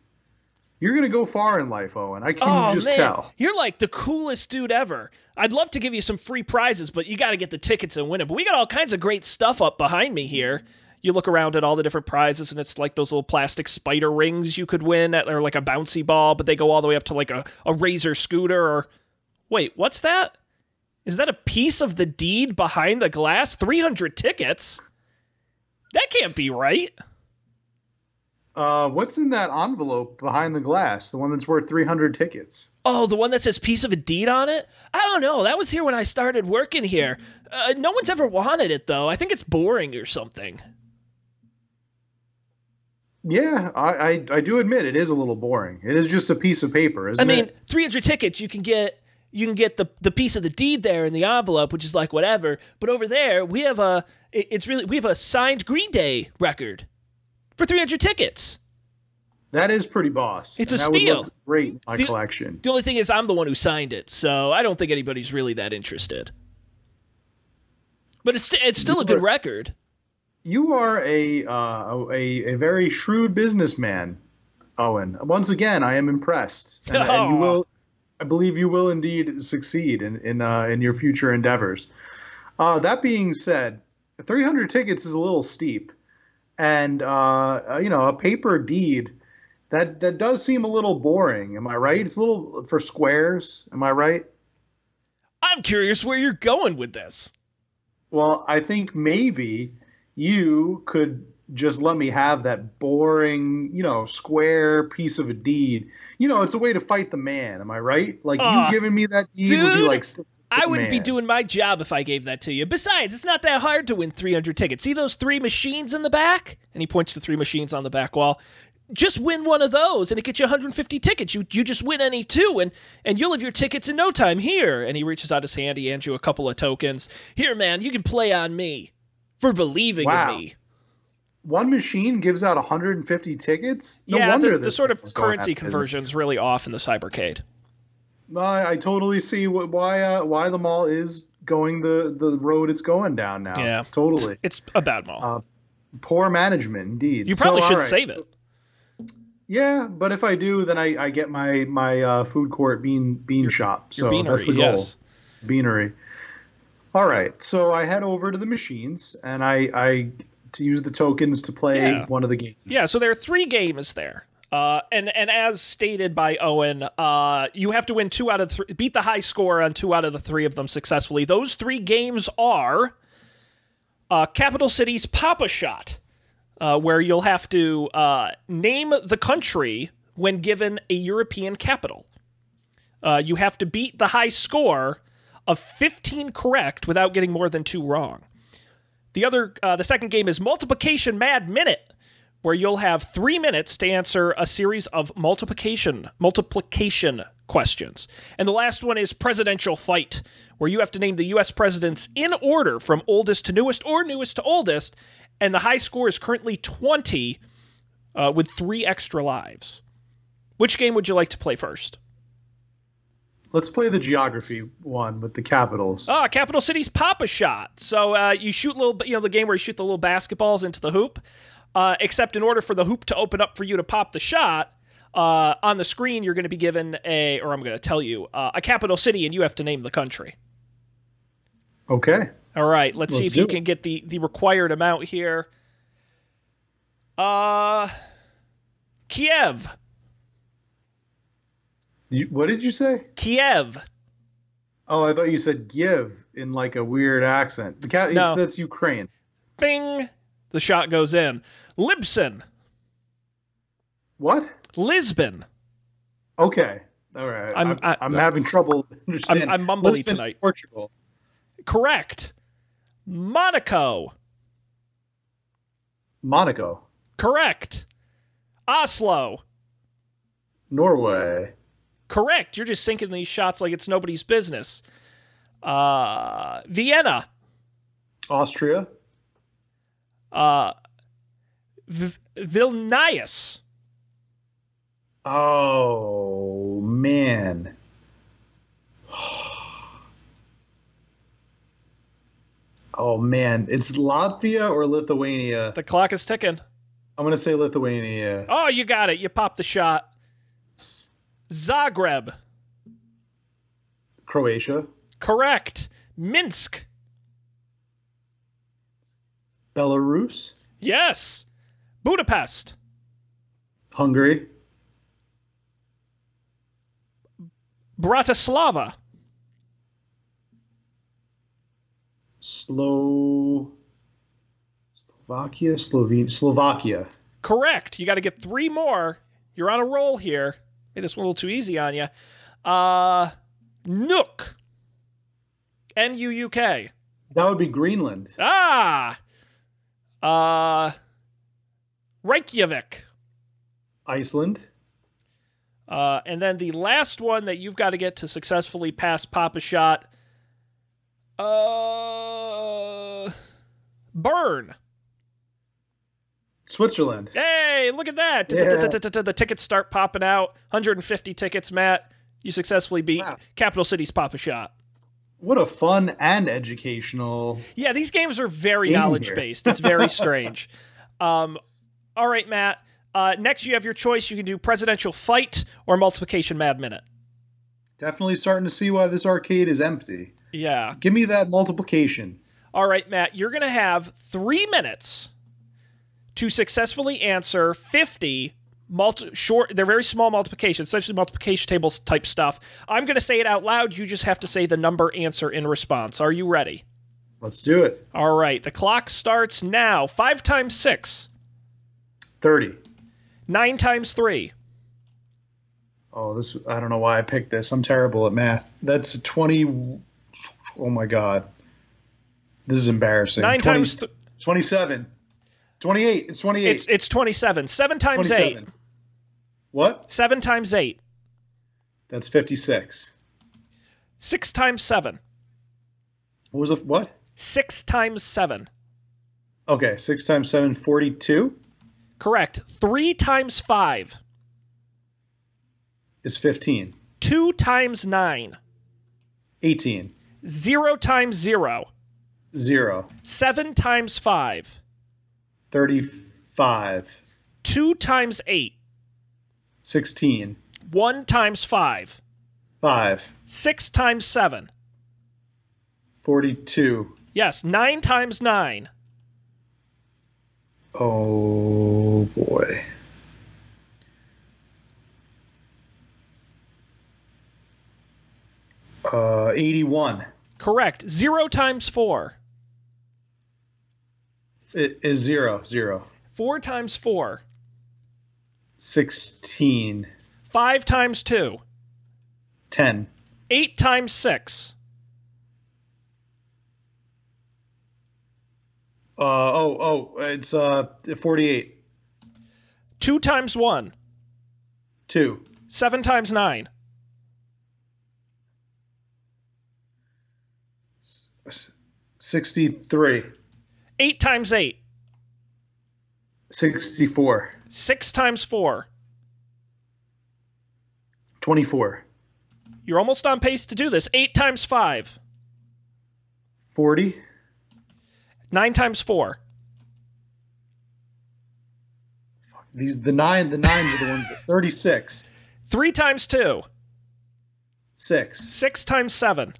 You're gonna go far in life, Owen. I can Oh just man, tell. you're like the coolest dude ever. I'd love to give you some free prizes, but you got to get the tickets and win it. But we got all kinds of great stuff up behind me here. You look around at all the different prizes, and it's like those little plastic spider rings you could win, at, or like a bouncy ball, but they go all the way up to like a, a razor scooter. Or wait, what's that? Is that a piece of the deed behind the glass? Three hundred tickets? That can't be right. Uh, what's in that envelope behind the glass? The one that's worth 300 tickets. Oh, the one that says piece of a deed on it? I don't know. That was here when I started working here. Uh, no one's ever wanted it, though. I think it's boring or something. Yeah, I, I, I do admit it is a little boring. It is just a piece of paper, isn't it? I mean, it? 300 tickets, you can get you can get the the piece of the deed there in the envelope, which is like whatever. But over there, we have a it's really we have a signed Green Day record for 300 tickets. That is pretty boss. It's and a steal. great in my The- collection. The only thing is, I'm the one who signed it, so I don't think anybody's really that interested. But it's it's still a good record. You are a, uh, a a very shrewd businessman, Owen. Once again, I am impressed, and, and you *laughs* will. I believe you will indeed succeed in in uh, in your future endeavors. Uh, that being said, 300 tickets is a little steep, and uh, you know a paper deed that that does seem a little boring. Am I right? It's a little for squares. Am I right? I'm curious where you're going with this. Well, I think maybe you could just let me have that boring, you know, square piece of a deed. You know, it's a way to fight the man. Am I right? Like Aw, you giving me that deed would be like. I wouldn't be doing my job if I gave that to you. Besides, it's not that hard to win 300 tickets. See those three machines in the back? And he points to three machines on the back wall. Just win one of those and it gets you 150 tickets. You you just win any two and and you'll have your tickets in no time. Here. And he reaches out his hand, he hands you a couple of tokens. Here, man, you can play on me for believing Wow. in me. One machine gives out 150 tickets. No yeah, wonder the, the sort of thing's going out currency conversion is really off in the cybercade. I, I totally see wh- why uh, why the mall is going the the road it's going down now. Yeah. totally. It's a bad mall. Uh, Poor management, indeed. you probably So, should right. save it. Yeah, but if I do, then I, I get my my uh, food court bean bean shop. So Your that's the goal. yes. Beanery. All right, so I head over to the machines and I I to use the tokens to play Yeah. one of the games. Yeah, so there are three games there. Uh, and and as stated by Owen, uh, you have to win two out of three, beat the high score on two out of the three of them successfully. Those three games are uh, Capital City's Pop-A-Shot, uh, where you'll have to uh, name the country when given a European capital. Uh, you have to beat the high score of 15 correct without getting more than two wrong. The other, uh, the second game is Multiplication Mad Minute, where you'll have three minutes to answer a series of multiplication multiplication questions. And the last one is Presidential Fight, where you have to name the U.S. presidents in order from oldest to newest or newest to oldest. And the high score is currently 20 uh, with three extra lives. Which game would you like to play first? Let's play the geography one with the capitals. Ah, Capital City's Pop-A-Shot. So uh, you shoot little, you know, the game where you shoot the little basketballs into the hoop. Uh, except in order for the hoop to open up for you to pop the shot, uh, on the screen you're going to be given a, or I'm going to tell you, uh, a capital city, and you have to name the country. Okay. All right, let's, see Let's if you it. can get the the required amount here. Uh, Kiev, You, what did you say? Kiev. Oh, I thought you said give in like a weird accent. The cat No. that's Ukraine. Bing. The shot goes in. Libsyn, What? Lisbon. Okay. All right. I'm- I'm, I- I'm, having trouble *laughs* understanding. I'm mumbly Lisbon's tonight. Portugal. Correct. Monaco. Monaco. Correct. Oslo. Norway. Correct. You're just sinking these shots like it's nobody's business. Uh, Vienna. Austria. Uh, v- Vilnius. Oh man. Oh man, it's Latvia or Lithuania. The clock is ticking. I'm gonna say Lithuania. Oh, you got it. You popped the shot. Zagreb. Croatia. Correct. Minsk. Belarus. Yes. Budapest. Hungary. Bratislava. Slow. Slovakia. Slovenia. Slovakia. Correct. You got to get three more. You're on a roll here. Made this one a little too easy on you. Uh, Nuuk. N U U K. That would be Greenland. Ah. Uh, Reykjavik. Iceland. Uh, and then the last one that you've got to get to successfully pass Pop-A-Shot. Uh, Bern. Switzerland. Hey, look at that. The tickets start popping out. 150 tickets, Matt. You successfully beat Wow. Capital City's Pop-A-Shot. What a fun and educational. Yeah, these games are very Game knowledge based. It's very *laughs* strange. Um, all right, Matt. Uh, next, you have your choice. You can do Presidential Fight or Multiplication Mad Minute. Definitely starting to see why this arcade is empty. Yeah. Give me that multiplication. All right, Matt. You're going to have three minutes to successfully answer 50 multi short. They're very small multiplications, essentially multiplication tables type stuff. I'm going to say it out loud. You just have to say the number answer in response. Are you ready? Let's do it. All right. The clock starts now. Five times six. 30. Nine times three. Oh, this I don't know why I picked this. I'm terrible at math. That's 20 Oh my god. This is embarrassing. Nine 20 times th- 27. 28. It's 28. It's it's 27. Seven times eight. What? Seven times eight. That's 56. Six times seven. What was it? What? Six times seven. Okay, 6 times 7 42 Correct. Three times five. is 15. 2 times 9, 18. 0 times 0, 0. 7 times 5, 35. 2 times 8, 16. 1 times 5, 5. 6 times 7. 42. Yes, 9 times 9, Oh boy. Uh, 81 correct. 0 times 4, It is zero, zero. 4 times 4, 16, 5 times 2, 10, 8 times 6, uh, oh, oh, it's, uh, 48, 2 times 1, 2, 7 times 9, s- 63, 8 times 8, 64, 6 times 4. 24, You're almost on pace to do this. 8 times 5, 40, 9 times 4, these, the nine, the nines are the ones that, 36, 3 times 2, 6, 6 times 7.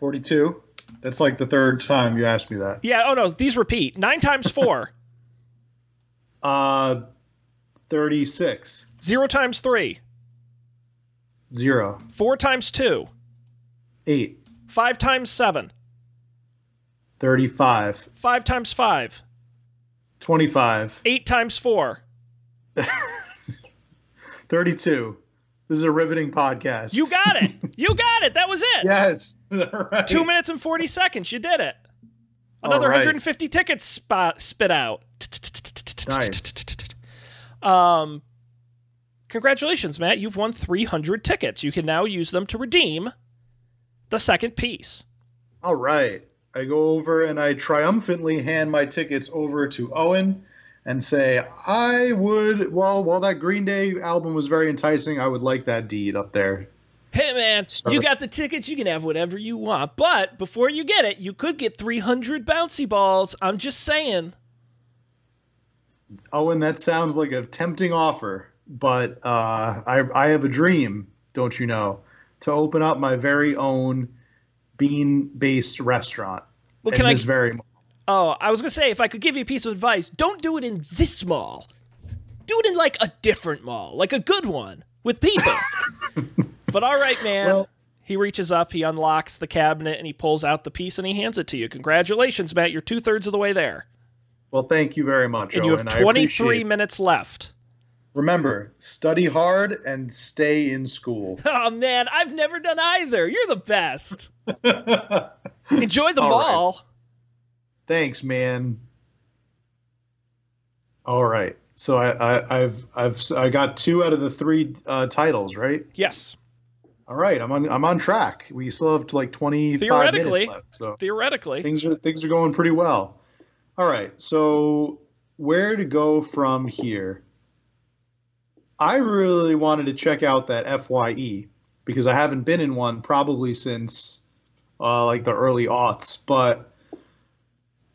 42. That's like the third time you asked me that. Yeah, oh no, these repeat. 9 times 4, *laughs* Uh, 36, 0 times 3, 0, 4 times 2, 8, 5 times 7, 35, 5 times 5, 25, 8 times 4. *laughs* 32. This is a riveting podcast. You got it. *laughs* You got it. That was it. Yes. *laughs* Right. Two minutes and 40 seconds. You did it. Another right. 150 tickets spot, spit out. Nice. *laughs* Um, congratulations, Matt. You've won 300 tickets. You can now use them to redeem the second piece. All right. I go over and I triumphantly hand my tickets over to Owen and say, I would, well, while that Green Day album was very enticing, I would like that deed up there. Hey, man, you got the tickets. You can have whatever you want. But before you get it, you could get 300 bouncy balls. I'm just saying. Owen, that sounds like a tempting offer, but uh, I, I have a dream, don't you know, to open up my very own bean-based restaurant. Well, can I? very Oh, I was gonna say if I could give you a piece of advice, don't do it in this mall. Do it in like a different mall, like a good one with people. *laughs* but all right, man. Well- he reaches up, he unlocks the cabinet, and he pulls out the piece and he hands it to you. Congratulations, Matt. You're two thirds of the way there, Well, thank you very much, and you have 23 minutes left. Remember, study hard and stay in school. *laughs* Oh man, I've never done either. You're the best. *laughs* Enjoy the All right. Thanks, man. All right. So I, I, I've I've I got two out of the three uh, titles, right? Yes, All right. I'm on I'm on track. We still have like 25 Theoretically. minutes left. So theoretically. things are things are going pretty well. All right. So where to go from here? I really wanted to check out that FYE because I haven't been in one probably since uh, like the early aughts, but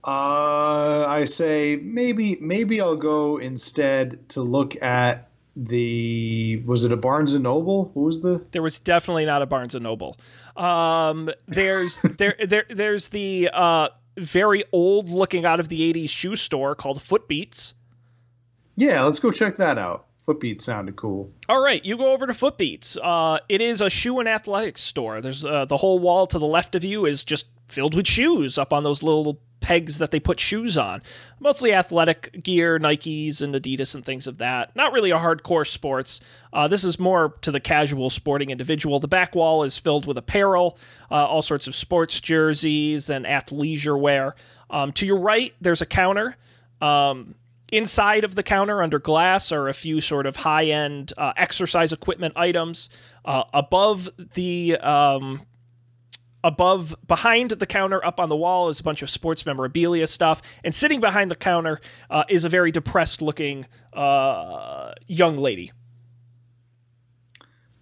uh, I say maybe maybe I'll go instead to look at the was it a Barnes and Noble? What was the There was definitely not a Barnes and Noble. Um, there's *laughs* there there there's the uh, very old looking out of the '80s shoe store called Footbeats. Yeah, let's go check that out. Footbeat sounded cool. All right, you go over to Footbeats. Uh, it is a shoe and athletics store. There's uh, the whole wall to the left of you is just filled with shoes up on those little pegs that they put shoes on. Mostly athletic gear, Nikes and Adidas and things of that. Not really a hardcore sports. Uh, this is more to the casual sporting individual. The back wall is filled with apparel, uh, all sorts of sports jerseys and athleisure wear. Um, to your right, there's a counter. Um, Inside of the counter, under glass, are a few sort of high end uh, exercise equipment items. Uh, above the um, above behind the counter up on the wall is a bunch of sports memorabilia stuff and sitting behind the counter uh, is a very depressed looking uh, young lady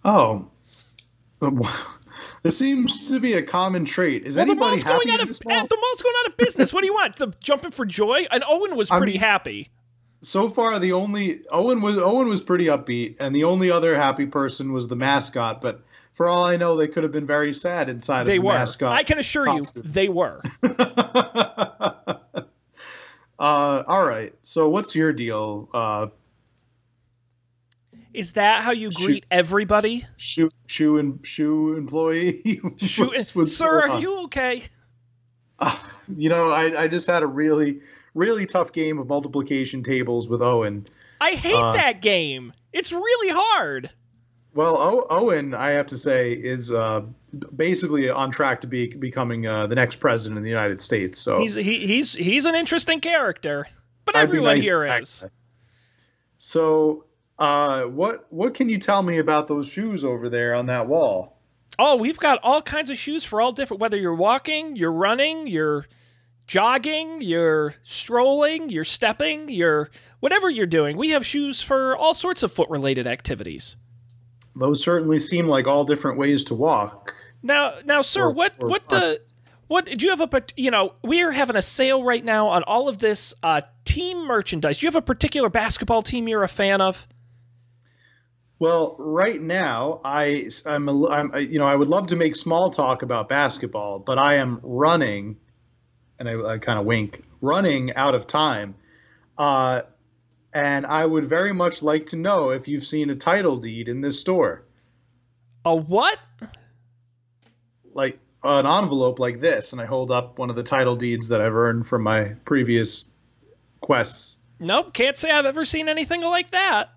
Oh, *laughs* This seems to be a common trait. Is Well, the mall's happy going out of the mall's going out of business. what do you want? The jumping for joy? And Owen was I pretty mean- happy. So far the only Owen was Owen was pretty upbeat, and the only other happy person was the mascot. But for all I know, they could have been very sad inside They of the were. mascot. I can assure costume. you, they were. *laughs* uh, all right. So what's your deal? Uh, Is that how you Shoot. greet everybody? shoe shoe and shoe employee. *laughs* What's sir, are you okay? You know, I, I just had a really really tough game of multiplication tables with Owen. I hate Uh, that game. It's really hard. Well, o- Owen, I have to say, is uh, basically on track to be becoming uh, the next president of the United States. So He's he, he's he's an interesting character, but I'd everyone nice here is. So, uh, what what can you tell me about those shoes over there on that wall? Oh, we've got all kinds of shoes for all different. Whether you're walking, you're running, you're jogging, you're strolling, you're stepping, you're whatever you're doing. We have shoes for all sorts of foot-related activities. Those certainly seem like all different ways to walk. Now, now, sir, Or- what or what the what do you have a you know we are having a sale right now on all of this uh, team merchandise. Do you have a particular basketball team you're a fan of? Well, right now, I I'm, a, I'm you know I would love to make small talk about basketball, but I am running, and I, I kind of wink, running out of time. Uh, and I would very much like to know if you've seen a title deed in this store, A what? like an envelope like this, and I hold up one of the title deeds that I've earned from my previous quests. Nope, can't say I've ever seen anything like that.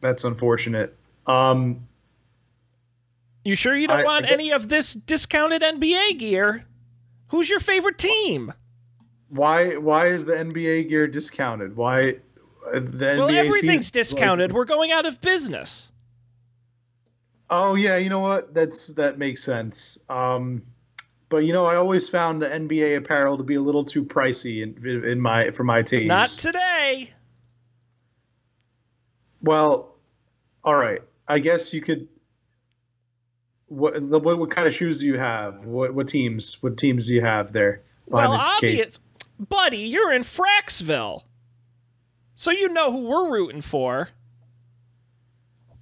That's unfortunate. Um, You sure you don't I- want I any of this discounted NBA gear? Who's your favorite team? why why is the NBA gear discounted? Why uh, the well, NBA everything's discounted. We're going out of business. Oh yeah, you know what? That's that makes sense. Um, but you know, I always found the NBA apparel to be a little too pricey in, in my for my taste. Not today. Well, all right. I guess you could. What, what what kind of shoes do you have? What what teams? What teams do you have there Well, the obvious, case? buddy, you're in Fraxville, so you know who we're rooting for.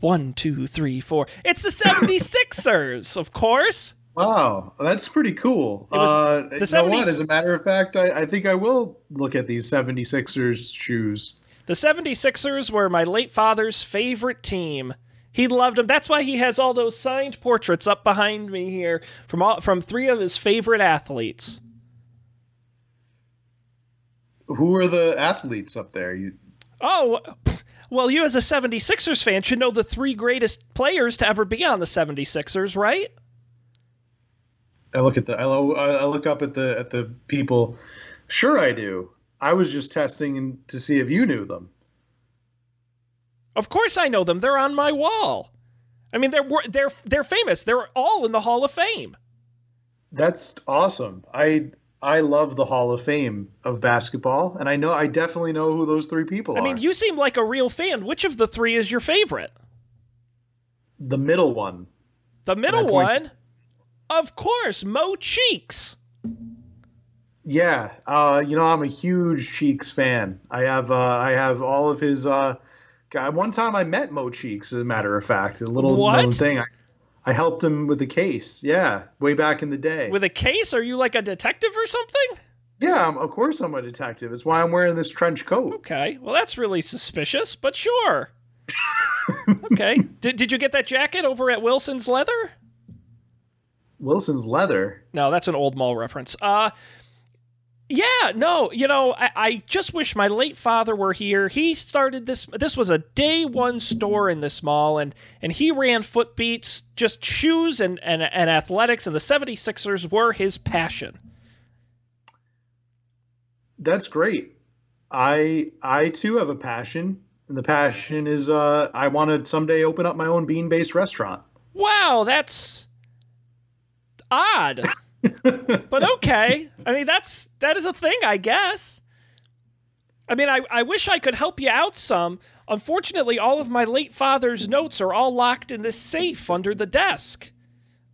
One, two, three, four. It's the *laughs* 76ers, of course. Wow, that's pretty cool. It was- uh, the you 70s what? As a matter of fact, I, I think I will look at these 76ers shoes. The 76ers were my late father's favorite team. He loved them. That's why he has all those signed portraits up behind me here from all, from three of his favorite athletes. Who are the athletes up there? You, Oh, well, you as a 76ers fan should know the three greatest players to ever be on the 76ers, right? I look at the I look up at the at the people. Sure, I do. I was just testing to see if you knew them. Of course I know them. They're on my wall. I mean, they're they're they're famous. They're all in the Hall of Fame. That's awesome. I I love the Hall of Fame of basketball, and I know I definitely know who those three people I are. I mean, you seem like a real fan. Which of the three is your favorite? the middle one. The middle one, of course, Mo Cheeks. Yeah, uh, you know I'm a huge Cheeks fan. I have uh, I have all of his. Uh, guy- one time I met Mo Cheeks, as a matter of fact, a little What? known thing. I, I helped him with a case. Yeah, way back in the day. With a case? Are you like a detective or something? yeah, I'm, of course I'm a detective. It's why I'm wearing this trench coat. Okay, well that's really suspicious, but sure. *laughs* okay, did did you get that jacket over at Wilson's Leather? Wilson's leather. No, that's an old mall reference. Uh yeah, no, you know, I, I just wish my late father were here. He started this this was a day one store in this mall and and he ran foot beats, just shoes and, and, and athletics, and the 76ers were his passion. That's great. I I too have a passion, and the passion is uh, I want to someday open up my own bean-based restaurant. Wow, that's odd. But okay. I mean that's that is a thing, I guess. I mean, I, I wish I could help you out some. Unfortunately, all of my late father's notes are all locked in this safe under the desk.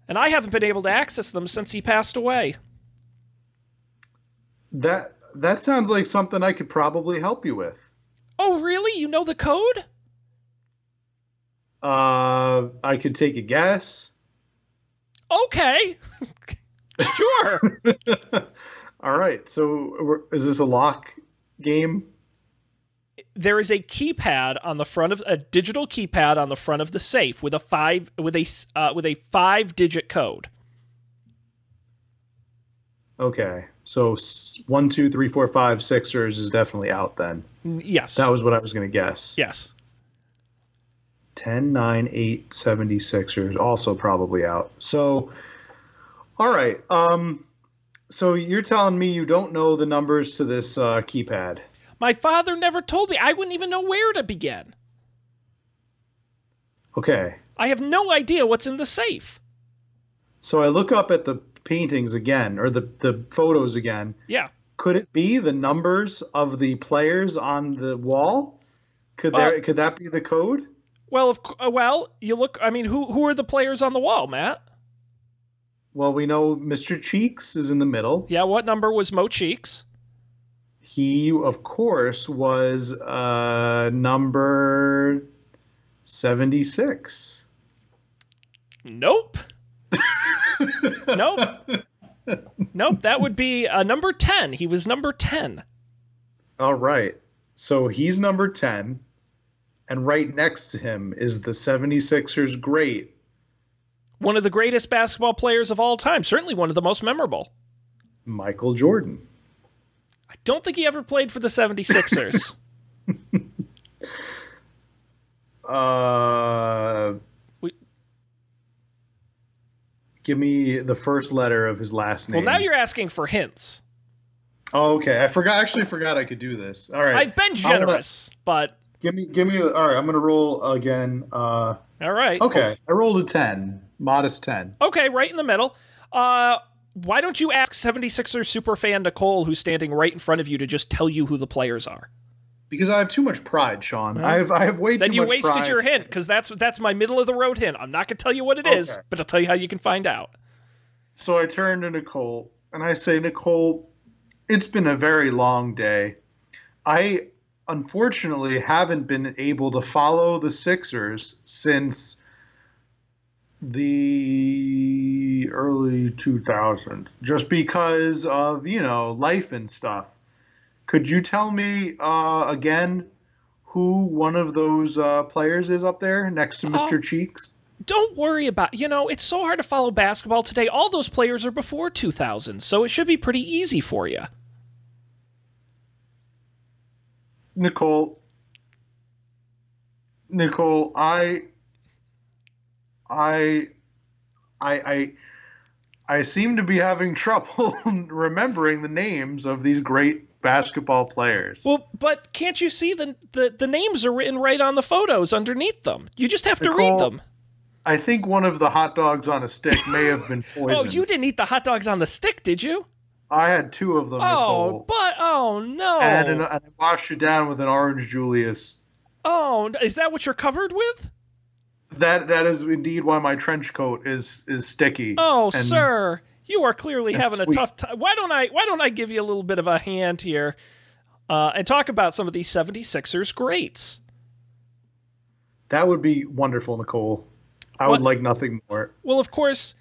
And I haven't been able to access them since he passed away. That that sounds like something I could probably help you with. Oh, really? You know the code? Uh, I could take a guess. Okay. *laughs* sure. *laughs* All right. So, is this a lock game? there is a keypad on the front of a digital keypad on the front of the safe with a five with a uh, with a five digit code. Okay. So one, two, three, four, five, Sixers is definitely out then. Yes. That was what I was going to guess. yes. 10, 9, 8, 76ers also probably out. So, all right. Um, so you're telling me you don't know the numbers to this uh, keypad? My father never told me. I wouldn't even know where to begin. Okay. I have no idea what's in the safe. So I look up at the paintings again, or the, the photos again. Yeah. Could it be the numbers of the players on the wall? Could there could that be the code? Well, of uh, well, you look. I mean, who who are the players on the wall, Matt? Well, we know Mr. Cheeks is in the middle. Yeah. What number was Mo Cheeks? He, of course, was uh, number 76. Nope. *laughs* nope. Nope. That would be uh, number ten. He was number ten. All right. So he's number 10. And right next to him is the 76ers great. One of the greatest basketball players of all time. Certainly one of the most memorable. Michael Jordan. I don't think he ever played for the 76ers. *laughs* Uh, We- give me the first letter of his last name. well, now you're asking for hints. Oh, okay. I forgot. Actually, forgot I could do this. All right. I've been I'm gonna- generous, but Give me, give me. All right. I'm gonna roll again. Uh, all right. okay. I rolled a ten. Modest ten. Okay, right in the middle. Uh, why don't you ask 76ers superfan Nicole, who's standing right in front of you, to just tell you who the players are? Because I have too much pride, Sean. I have. I have way Then too you much wasted pride. your hint because that's that's my middle of the road hint. I'm not gonna tell you what it is, Okay. but I'll tell you how you can find out. So I turn to Nicole and I say, Nicole, it's been a very long day. I unfortunately haven't been able to follow the Sixers since the early 2000s just because of, you know, life and stuff. Could you tell me uh, again who one of those uh, players is up there next to Mr. Oh. Cheeks? Don't worry about. You know, it's so hard to follow basketball today. All those players are before 2000, so it should be pretty easy for you. Nicole, Nicole, I, I, I, I, I seem to be having *laughs* trouble remembering the names of these great basketball players. Well, but can't you see the the, the names are written right on the photos underneath them? You just have to read them. I think one of the hot dogs on a stick may have been poisoned. *laughs* Oh, you didn't eat the hot dogs on the stick, did you? I had two of them, Oh, Nicole. but oh no. And, an, and I washed it down with an orange Julius. oh, is that what you're covered with? That that is indeed why my trench coat is is sticky. Oh, and- sir, you are clearly having a tough time. Why don't I? Why don't I give you a little bit of a hand here, uh, and talk about some of these 76ers greats? That would be wonderful, Nicole. I What- would like nothing more. Well, of course,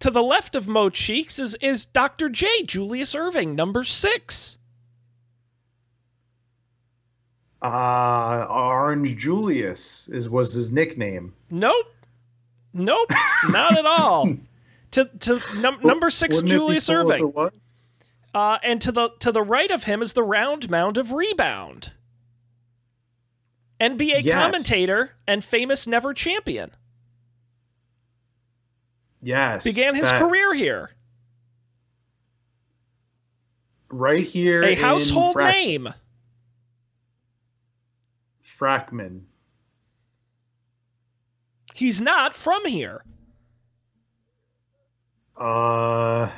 to the left of Mo Cheeks is is Dr. J. Julius Erving, number six. Uh, Orange Julius is was his nickname. Nope, nope, not at all. *laughs* To to num- number 6 Wouldn't Julius Erving. Uh, and to the to the right of him is the round mound of rebound. NBA Yes. commentator and famous never champion. Yes. Began his that- career here. right here. A household Frack- name. Frackman. He's not from here. Uh,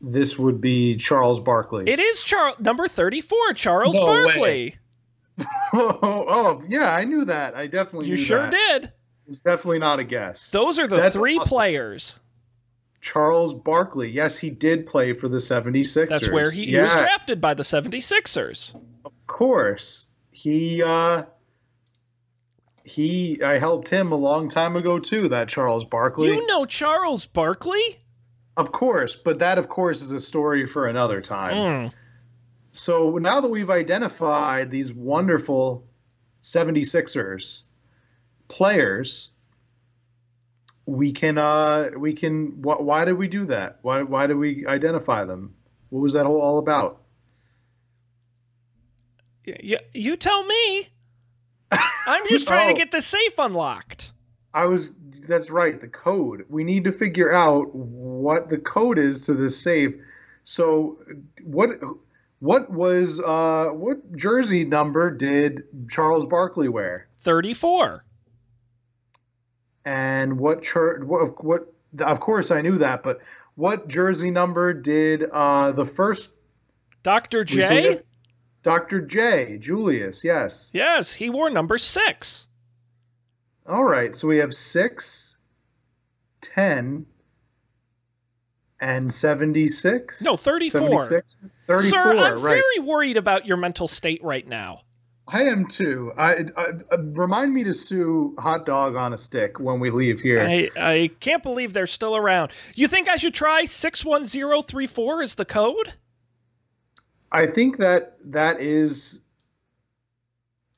this would be Charles Barkley. It is Charles number 34, Charles No. Barkley. oh, *laughs* oh, yeah, I knew that. I definitely You knew sure that. did. It's definitely not a guess. Those are the That's three awesome. players. Charles Barkley. Yes, he did play for the 76ers. That's where he, he was drafted by the 76ers. Of course. He uh he I helped him a long time ago too, that Charles Barkley. You know Charles Barkley? Of course, but that of course is a story for another time. Mm. So now that we've identified these wonderful 76ers players, we can uh we can wh- why did we do that? Why why did we identify them? What was that all about? Y- y- you tell me. *laughs* I'm just trying to Oh. get the safe unlocked. I was that's right, the code. We need to figure out what the code is to this safe. So what what was uh what jersey number did Charles Barkley wear? 34. And what church what, what of course I knew that, but what jersey number did uh the first Dr. we J? Dr. J, Julius, yes. Yes, he wore number 6. All right, so we have six, ten, and 76? No, 34. 76? 34, Sir, I'm right. very worried about your mental state right now. I am too. I, I, I- Remind me to sue Hot Dog on a Stick when we leave here. I, I can't believe they're still around. You think I should try 61034 as the code? I think that that is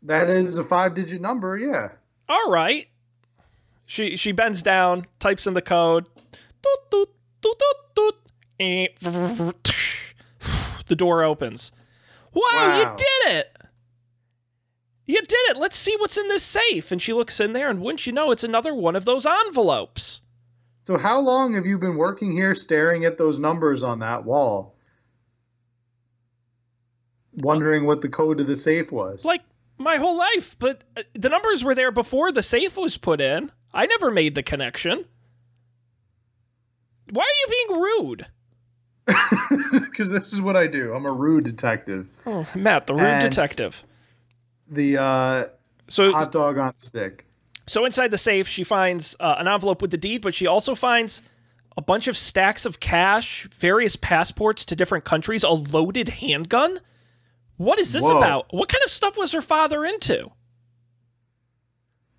that is a five digit number, yeah. All right. She she bends down, types in the code. Doot, doot, doot, The door opens. Wow, you did it! You did it. Let's see what's in this safe. And she looks in there, and wouldn't you know, it's another one of those envelopes. So how long have you been working here staring at those numbers on that wall? Wondering what the code to the safe was. Like my whole life, but uh, the numbers were there before the safe was put in. I never made the connection. Why are you being rude? *laughs* because this is what I do. I'm a rude detective. Oh, Matt, the rude And- detective. The uh, So, hot dog on stick. so inside the safe, she finds uh, an envelope with the deed, but she also finds a bunch of stacks of cash, various passports to different countries, a loaded handgun. What is this Whoa. about? What kind of stuff was her father into?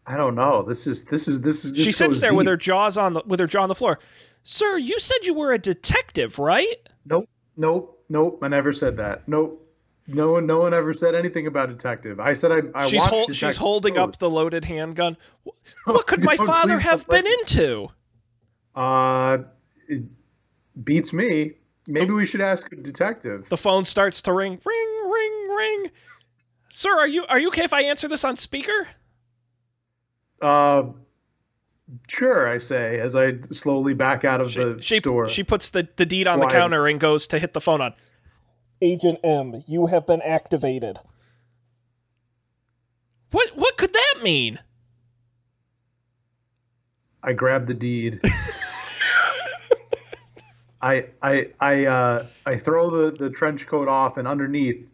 I don't know. This is this is this is. This she sits there with her jaws on the with her jaw on the floor. Sir, you said you were a detective, right? Nope, nope, nope. I never said that. Nope. No one, no one ever said anything about detective. I said I. I she's watched hol- Detective she's holding Code. up the loaded handgun. Wh- *laughs* What could my father have been me- into? Uh, it beats me. Maybe we should ask a detective. The phone starts to ring, ring, ring, ring. Sir, are you are you okay if I answer this on speaker? Uh, sure. I say as I slowly back out of She, the she, store. she puts the, the deed on the counter and goes to hit the phone on. Agent M, you have been activated. What what could that mean? I grab the deed. *laughs* I I I uh, I throw the, the trench coat off, and underneath,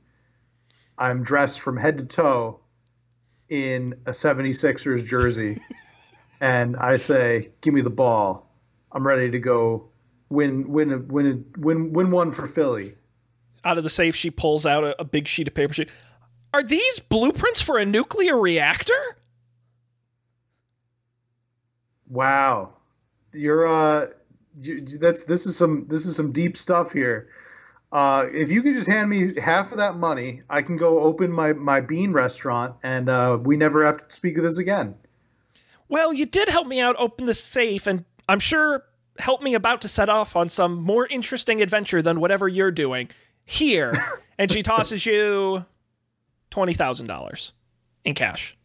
I'm dressed from head to toe in a 76ers jersey, *laughs* and I say, "Give me the ball. I'm ready to go win win a, win a, win win one for Philly." Out of the safe, she pulls out a, a big sheet of paper. She, are these blueprints for a nuclear reactor? Wow, you're uh, you, that's this is some this is some deep stuff here. Uh, if you could just hand me half of that money, I can go open my my bean restaurant, and uh, we never have to speak of this again. Well, you did help me out open the safe, and I'm sure help me about to set off on some more interesting adventure than whatever you're doing. Here. *laughs* and she tosses you $20,000 in cash.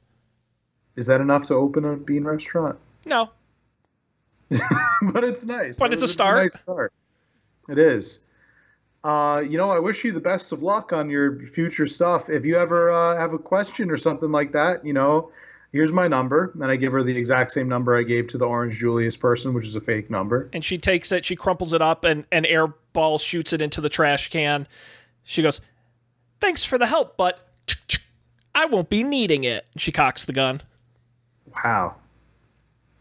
Is that enough to open a bean restaurant? No. *laughs* but it's nice. But it's a start. nice start. It is. Uh, you know, I wish you the best of luck on your future stuff. If you ever uh, have a question or something like that, you know, here's my number. And I give her the exact same number I gave to the Orange Julius person, which is a fake number. And she takes it, she crumples it up, and an air ball shoots it into the trash can. She goes, Thanks for the help, but I won't be needing it. She cocks the gun. Wow.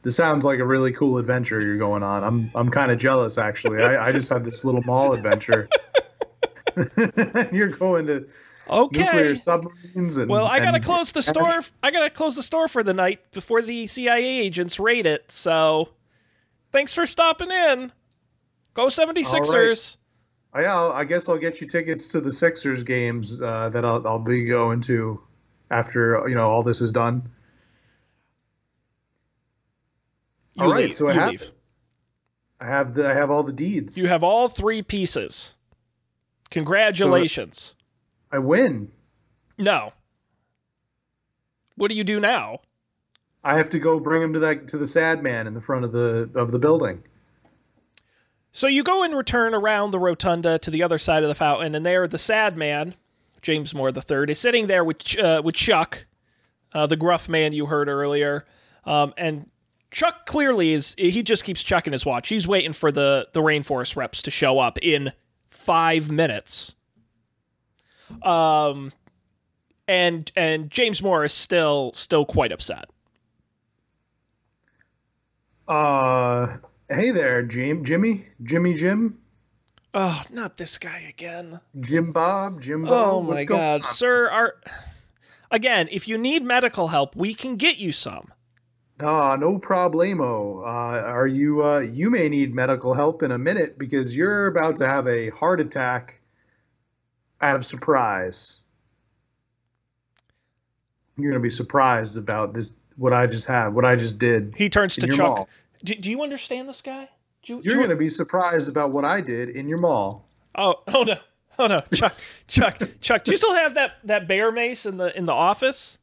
This sounds like a really cool adventure you're going on. I'm I'm kind of jealous actually. I, I just had this little mall adventure. *laughs* you're going to Okay. nuclear submarines and Well, I gotta and- close the store. I gotta close the store for the night before the CIA agents raid it. So, thanks for stopping in. Go 76ers. Oh, yeah, I'll- I guess I'll get you tickets to the Sixers games uh, that I'll, I'll be going to after you know all this is done. You All right, leave. so I you have leave. I have the I have all the deeds. You have all three pieces. Congratulations. I win. no. What do you do now? I have to go bring him to that to the sad man in the front of the of the building. So you go and return around the rotunda to the other side of the fountain, and there the sad man, James Moore III, is sitting there with uh, with Chuck, uh, the gruff man you heard earlier, um, and Chuck clearly is he just keeps checking his watch. He's waiting for the the rainforest reps to show up in five minutes. Um, and and James Moore is still still quite upset. Uh, hey there, Jim, Jimmy, Jimmy, Jim, Oh, not this guy again. Jim Bob, Jim Bob. Oh my god, sir! Our again, if you need medical help, we can get you some. Ah, no problemo. Uh, are you? Uh, you may need medical help in a minute because you're about to have a heart attack out of surprise. You're gonna be surprised about this. What I just had. What I just did. He turns to Chuck. mall. Do, do you understand this guy? Do you, do You're you- gonna be surprised about what I did in your mall. Oh, oh no, oh no, Chuck, Chuck, Chuck. Do you still have that that bear mace in the in the office?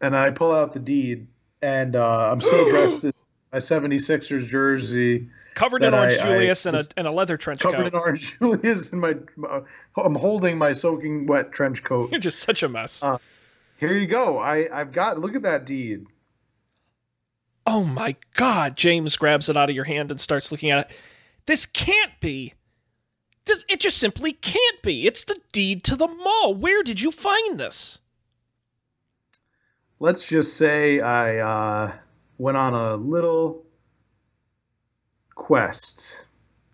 And I pull out the deed, and uh, I'm still dressed in my 76ers jersey. Covered in orange I- I Julius and a and a leather trench covered coat. Covered in orange *laughs* Julius and my, my I'm holding my soaking wet trench coat. You're just such a mess. Uh, Here you go. I I've got look at that deed. oh my God! James grabs it out of your hand and starts looking at it. This can't be. This it just simply can't be. It's the deed to the mall. Where did you find this? Let's just say I uh, went on a little quest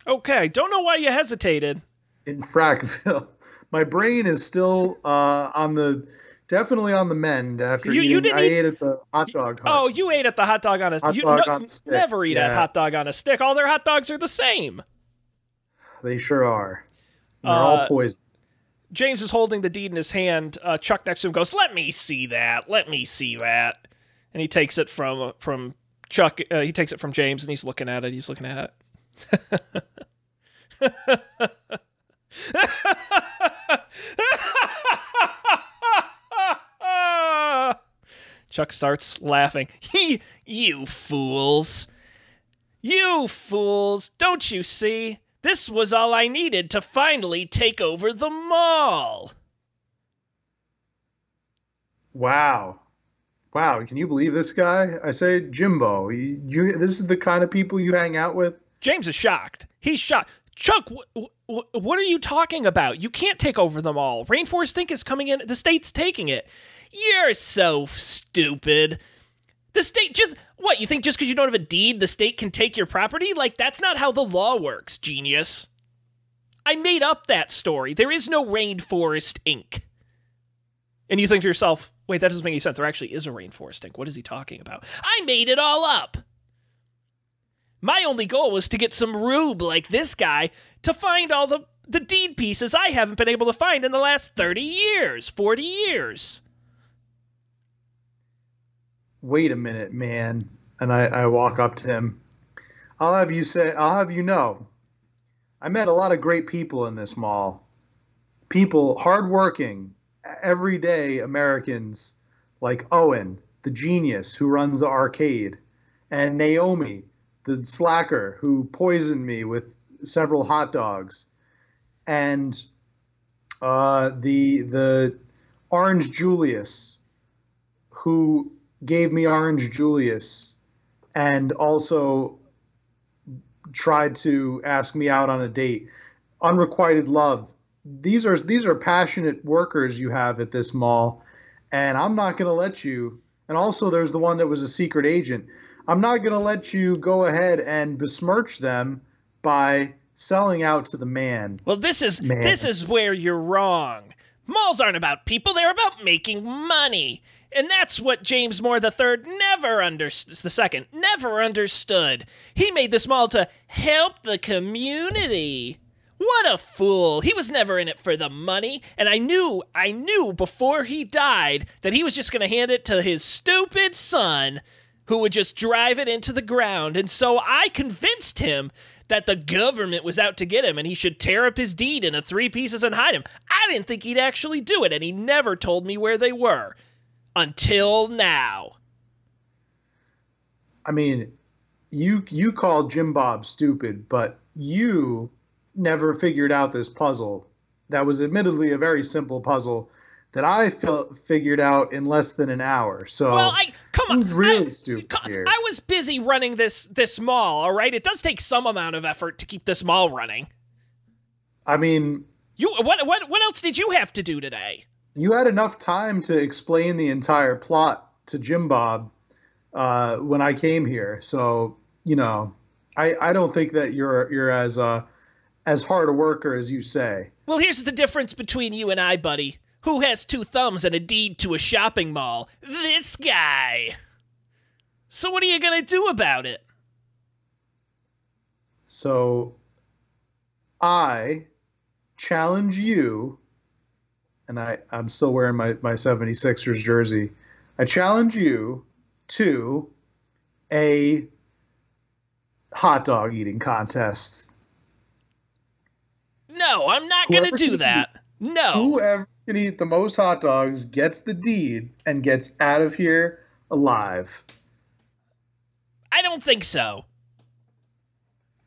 Okay, don't know why you hesitated. in Frackville. *laughs* My brain is still uh, on the definitely on the mend after You- you eating. didn't I eat- ate at the hot dog hut. Oh, you ate at the hot dog on a Hot you dog no- on a stick, Never eat at yeah. hot dog on a stick. All their hot dogs are the same. They sure are. They're Uh, all poison. James is holding the deed in his hand. Uh, Chuck next to him goes, "Let me see that. Let me see that." And he takes it from from Chuck. Uh, he takes it from James, and he's looking at it. He's looking at it. *laughs* Chuck starts laughing. *laughs* He, you fools. You fools. Don't you see? This was all I needed to finally take over the mall. Wow. Wow, can you believe this guy? I say, Jimbo, you, you, this is the kind of people you hang out with? James is shocked. He's shocked. Chuck, wh- wh- what are you talking about? You can't take over them all. Rainforest Inc. is coming in. The state's taking it. You're so stupid. The state just. What, you think just because you don't have a deed, the state can take your property? Like, that's not how the law works, genius. I made up that story. There is no Rainforest Inc. And you think to yourself, wait, that doesn't make any sense. There actually is a Rainforest Inc. What is he talking about? I made it all up. My only goal was to get some rube like this guy to find all the, the deed pieces I haven't been able to find in the last 30 years, 40 years. Wait a minute, man. And I, I walk up to him. I'll have you say, I'll have you know, I met a lot of great people in this mall. People, hardworking, everyday Americans like Owen, the genius who runs the arcade, and Naomi, the slacker who poisoned me with several hot dogs, and uh, the the Orange Julius, who gave me Orange Julius and also tried to ask me out on a date. Unrequited love. These are these are passionate workers you have at this mall, and I'm not going to let you. And also, there's the one that was a secret agent. I'm not going to let you go ahead and besmirch them by selling out to the man. Well, this is Man. this is where you're wrong. Malls aren't about people; they're about making money, and that's what James Moore the Third never understood. The second never understood. He made this mall to help the community. What a fool! He was never in it for the money, and I knew, I knew before he died that he was just going to hand it to his stupid son, who would just drive it into the ground. And so I convinced him that the government was out to get him and he should tear up his deed into three pieces and hide him. I didn't think he'd actually do it, and he never told me where they were. Until now. I mean, you you called Jim Bob stupid, but you never figured out this puzzle. That was admittedly a very simple puzzle that I felt figured out in less than an hour. So Well, I come on. really I, stupid here? I was busy running this this mall. All right, it does take some amount of effort to keep this mall running. I mean, You what what what else did you have to do today? You had enough time to explain the entire plot to Jim Bob uh, when I came here. So you know, I I don't think that you're you're as uh, as hard a worker as you say. Well, here's the difference between you and I, buddy. Who has two thumbs and a deed to a shopping mall? This guy. So what are you gonna do about it? So I challenge you, and I, I'm still wearing my, my 76ers jersey. I challenge you to a hot dog eating contest. No, I'm not gonna do can that. No. Whoever can eat the most hot dogs gets the deed and gets out of here alive. I don't think so.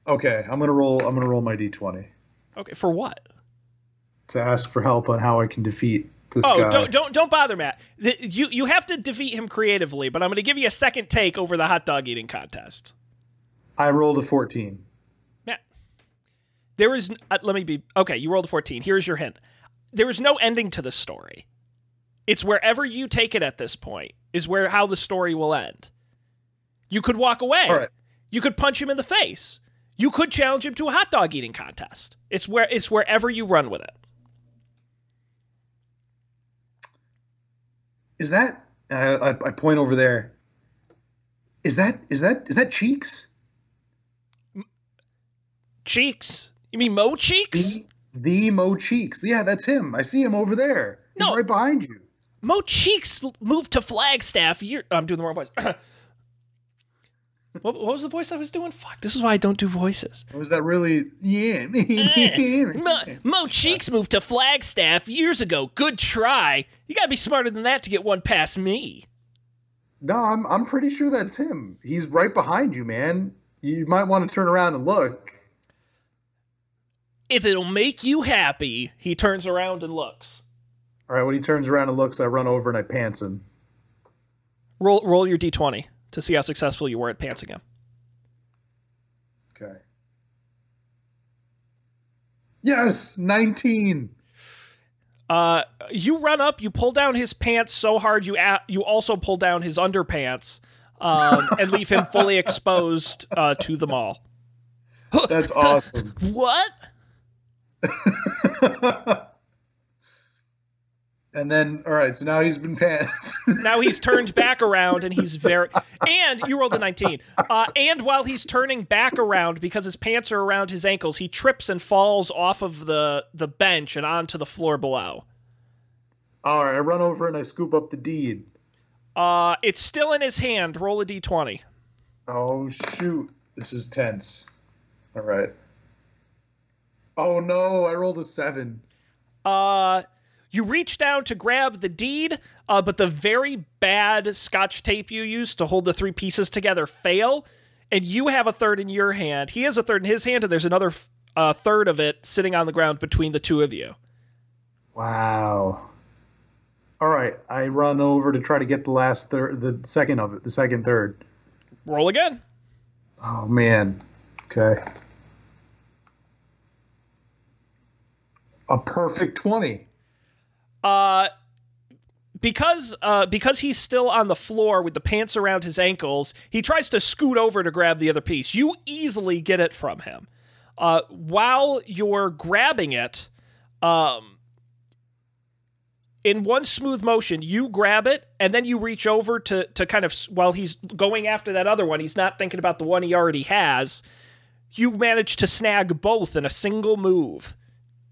Okay, I'm gonna roll. I'm gonna roll my d20 Okay, for what? To ask for help on how I can defeat this Oh, guy. don't don't don't bother, Matt. The, you you have to defeat him creatively, but I'm going to give you a second take over the hot dog eating contest. I rolled a 14. Matt, there is. Uh, let me be okay. You rolled a 14. Here's your hint. There is no ending to this story. It's wherever you take it at this point is where how the story will end. You could walk away. All right. You could punch him in the face. You could challenge him to a hot dog eating contest. It's where it's wherever you run with it. Is that? I, I, I point over there. Is that? Is that? Is that cheeks? Cheeks. You mean Mo Cheeks? The, the Mo Cheeks. Yeah, that's him. I see him over there. He's No. right behind you. Mo Cheeks moved to Flagstaff. Year- I'm doing the wrong voice. *clears throat* what, what was the voice I was doing? Fuck. This is why I don't do voices. Was that really? *laughs* Eh, yeah. Mo, Mo Cheeks moved to Flagstaff years ago. Good try. You gotta be smarter than that to get one past me. no, I'm. I'm pretty sure that's him. He's right behind you, man. You might want to turn around and look. If it'll make you happy, he turns around and looks. All right. When he turns around and looks, I run over and I pants him. Roll roll your d20 to see how successful you were at pantsing him. Okay. Yes, 19. Uh, you run up, you pull down his pants so hard you a- you also pull down his underpants, um, *laughs* and leave him fully exposed uh, to the mall. That's *laughs* awesome. What? *laughs* and then, all right, so now he's been pants. *laughs* Now he's turned back around and he's very. And you rolled a 19. Uh, and while he's turning back around because his pants are around his ankles, he trips and falls off of the, the bench and onto the floor below. all right, I run over and I scoop up the deed. Uh, it's still in his hand. Roll a d20. Oh, shoot. This is tense. All right. Oh, no, I rolled a seven. Uh, you reach down to grab the deed, uh, but the very bad scotch tape you used to hold the three pieces together fail, and you have a third in your hand. He has a third in his hand, and there's another uh, third of it sitting on the ground between the two of you. Wow. All right, I run over to try to get the last third, the second of it, the second third. Roll again. Oh man. Okay. A perfect 20. Uh, because uh, because he's still on the floor with the pants around his ankles, he tries to scoot over to grab the other piece. You easily get it from him. Uh, while you're grabbing it, um, in one smooth motion, you grab it and then you reach over to to kind of while he's going after that other one. He's not thinking about the one he already has. You manage to snag both in a single move.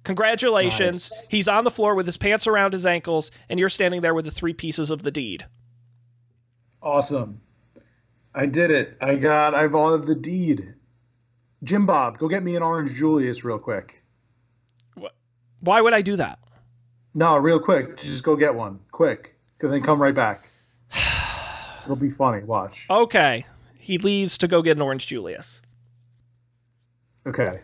Congratulations. Nice. He's on the floor with his pants around his ankles, and you're standing there with the three pieces of the deed. Awesome. I did it. I got, I've all of the deed. Jim Bob, go get me an Orange Julius real quick. What? Why would I do that? No, real quick. Just go get one. Quick. And then come right back. *sighs* It'll be funny. Watch. Okay. He leaves to go get an Orange Julius. Okay.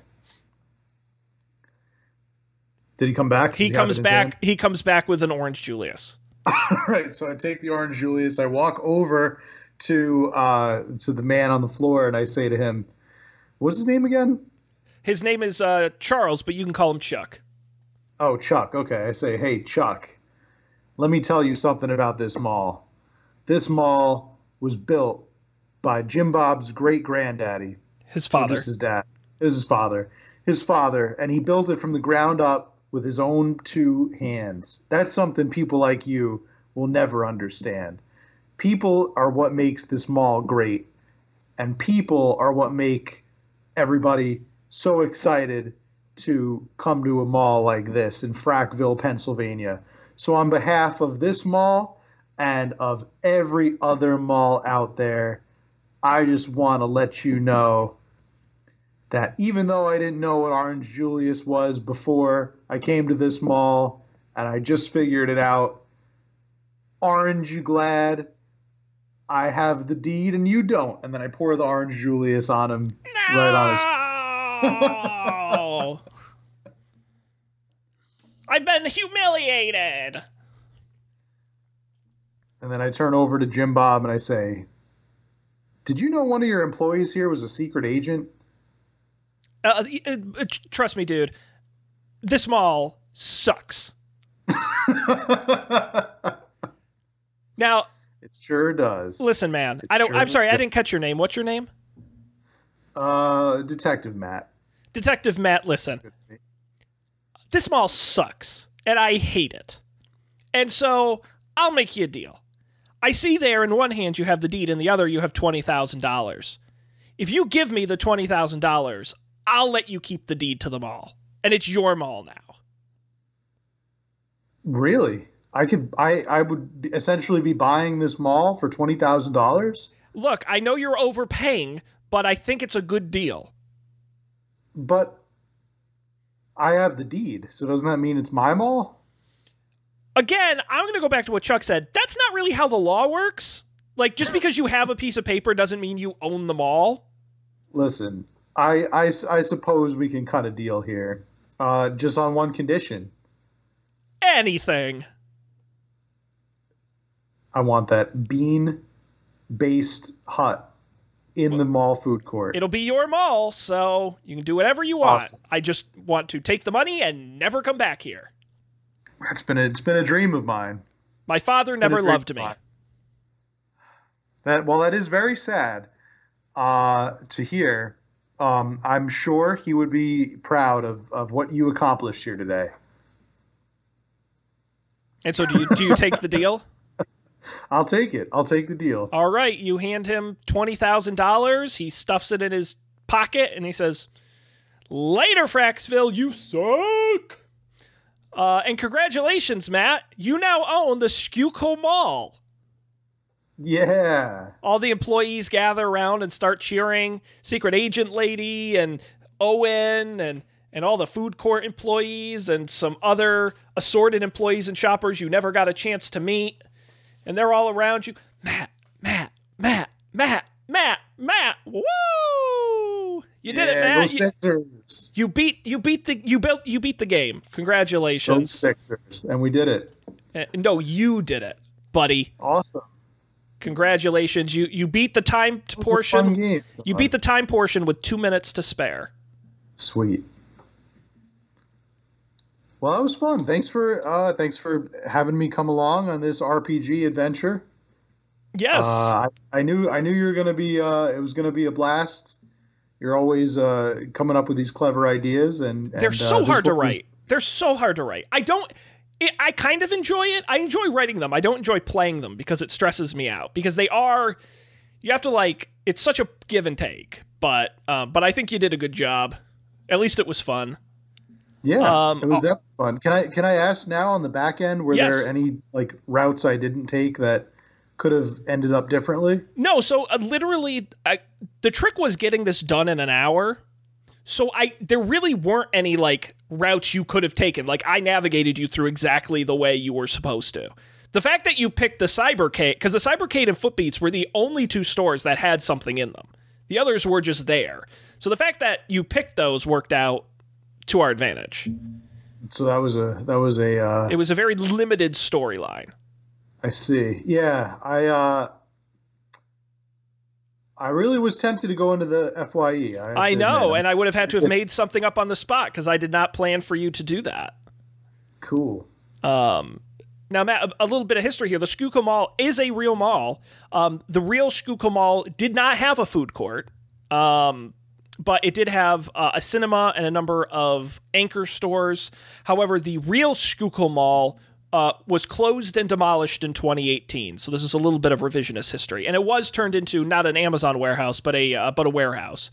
Did he come back? He Does have it comes in hand? back. He comes back with an Orange Julius. All *laughs* right, so I take the orange Julius. I walk over to uh, to the man on the floor, and I say to him, "What's his name again?" His name is uh, Charles, but you can call him Chuck. Oh, Chuck. Okay, I say, "Hey, Chuck, let me tell you something about this mall. This mall was built by Jim Bob's great granddaddy, His father. just his dad. It was his father. His father, and he built it from the ground up with his own two hands. That's something people like you will never understand. People are what makes this mall great, and people are what make everybody so excited to come to a mall like this in Frackville, Pennsylvania. So, on behalf of this mall and of every other mall out there, I just want to let you know that even though I didn't know what Orange Julius was before I came to this mall and I just figured it out, Orange, you glad? I have the deed and you don't. And then I pour the Orange Julius on him right on his. No! *laughs* *laughs* I've been humiliated. And then I turn over to Jim Bob and I say, Did you know one of your employees here was a secret agent? Uh, uh, uh, trust me, dude. This mall sucks. *laughs* Now, it sure does. listen, man. It I don't. sure I'm sorry, I didn't catch your name. What's your name? Uh, Detective Matt. Detective Matt. Listen, this mall sucks, and I hate it. And so I'll make you a deal. I see there in one hand you have the deed, in the other you have twenty thousand dollars. If you give me the twenty thousand dollars, I'll let you keep the deed to the mall, and it's your mall now. Really? I could. I. I would essentially be buying this mall for twenty thousand dollars. Look, I know you're overpaying, but I think it's a good deal. But I have the deed, so doesn't that mean it's my mall? Again, I'm going to go back to what Chuck said. That's not really how the law works. Like, just because you have a piece of paper doesn't mean you own the mall. Listen, I. I. I suppose we can cut a deal here, uh, just on one condition. Anything. I want that bean-based hut in the mall food court. It'll be your mall, so you can do whatever you want. Awesome. I just want to take the money and never come back here. It's been a, it's been a dream of mine. My father a never loved me. That well, that is very sad uh, to hear. Um, I'm sure he would be proud of, of what you accomplished here today. And so do you do you take the deal? *laughs* I'll take it. I'll take the deal. All right, you hand him $20,000, he stuffs it in his pocket and he says, "Later, Frackville, you suck." Uh, and congratulations, Matt. You now own the Schuylkill Mall. Yeah. all the employees gather around and start cheering secret agent lady and owen and and all the food court employees and some other assorted employees and shoppers you never got a chance to meet and they're all around you matt matt matt matt matt matt woo you did it matt you, Sixers. you beat you beat the you built you beat the game Go congratulations Sixers. And we did it. Uh, No, you did it, buddy. Awesome. Congratulations. You you beat the time It's a fun portion. You beat the time portion with two minutes to spare. Sweet. Well, that was fun. Thanks for uh, thanks for having me come along on this RPG adventure. Yes. Uh, I, I knew I knew you were gonna be uh, it was gonna be a blast. You're always uh, coming up with these clever ideas, and, They're so uh, hard to one was- write. They're so hard to write. I don't. It, I kind of enjoy it. I enjoy writing them. I don't enjoy playing them because it stresses me out. Because they are, you have to like. It's such a give and take. But uh, but I think you did a good job. At least it was fun. Yeah, Um, it was oh- definitely fun. Can I can I ask now on the back end were Yes. there any like routes I didn't take that could have ended up differently? No, so uh, literally, I, the trick was getting this done in an hour. So I there really weren't any like routes you could have taken. Like I navigated you through exactly the way you were supposed to. The fact that you picked the Cybercade because the Cybercade and Footbeats were the only two stores that had something in them. The others were just there. So the fact that you picked those worked out to our advantage. So that was a that was a uh, It was a very limited storyline. I see. Yeah, I uh, I really was tempted to go into the FYE. I, I know, and I would have had to have made something up on the spot because I did not plan for you to do that. cool. Um, now, Matt, a, a little bit of history here. The Schuylkill Mall is a real mall. Um, the real Schuylkill Mall did not have a food court, um, but it did have uh, a cinema and a number of anchor stores. However, the real Schuylkill Mall uh, was closed and demolished in 2018. So this is a little bit of revisionist history, and it was turned into not an Amazon warehouse, but a uh, but a warehouse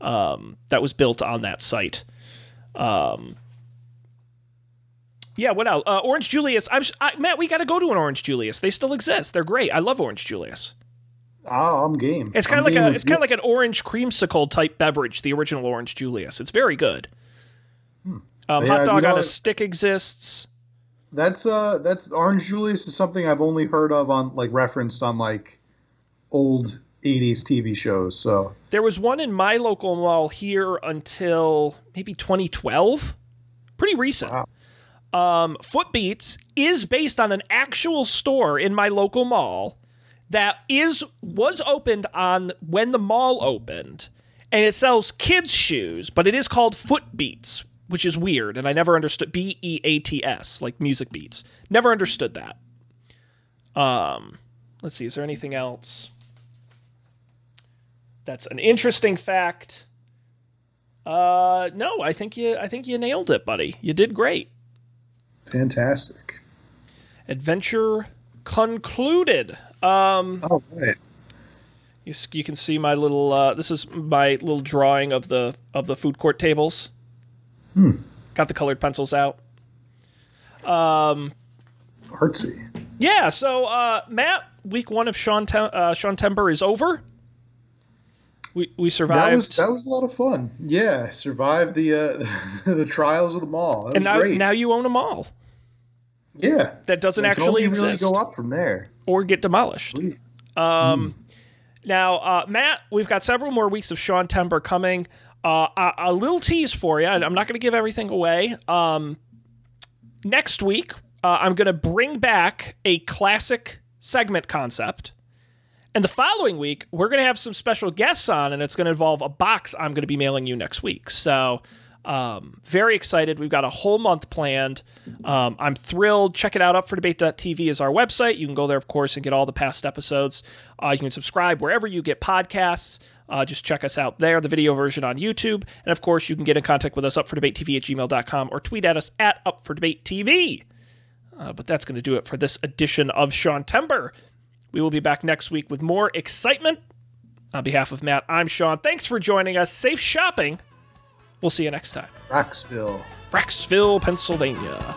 um, that was built on that site. Um, yeah, what else? Uh, Orange Julius. I'm I, Matt. We got to go to an Orange Julius. They still exist. They're great. I love Orange Julius. Oh, I'm game. It's kind of like a it's kind of like an orange creamsicle type beverage. The original Orange Julius. It's very good. Um, Yeah, hot you dog know on a stick exists. That's uh that's Orange Julius is something I've only heard of on like referenced on like old 80s TV shows. So There was one in my local mall here until maybe 2012. Pretty recent. Wow. Um, Footbeats is based on an actual store in my local mall that is was opened on when the mall opened, and it sells kids shoes, but it is called Footbeats, which is weird, and I never understood B E A T S like music beats. Never understood that. Um, let's see, is there anything else? That's an interesting fact. Uh, no, I think you I think you nailed it, buddy. You did great. fantastic. Adventure concluded. Um, Oh, right. you, you can see my little. Uh, this is my little drawing of the of the food court tables. Got the colored pencils out. Um, Artsy. yeah. So uh, Matt, week one of Sean Tem- uh, Sean Temper is over. We we survived. That was that was a lot of fun. Yeah, survived the uh, *laughs* the trials of the mall. That was and now great. now you own a mall yeah, that doesn't can actually only really exist go up from there. or get demolished. Um, Now, uh, Matt, we've got several more weeks of Sean Temper coming. Uh, a, a little tease for you. I'm not going to give everything away. Um, next week, uh, I'm going to bring back a classic segment concept. And the following week, we're going to have some special guests on, and it's going to involve a box I'm going to be mailing you next week. So, um, very excited. We've got a whole month planned. Um, I'm thrilled. Check it out. for UpForDebate.tv is our website. You can go there, of course, and get all the past episodes. Uh, you can subscribe wherever you get podcasts. Uh, just check us out there, the video version on YouTube. And of course, you can get in contact with us, upfordebatetv at gmail.com, or tweet at us at upfordebatetv. Uh, but that's going to do it for this edition of Sean Temper. We will be back next week with more excitement. On behalf of Matt, I'm Sean. Thanks for joining us. Safe shopping. We'll see you next time. Roxville. Frackville, Pennsylvania.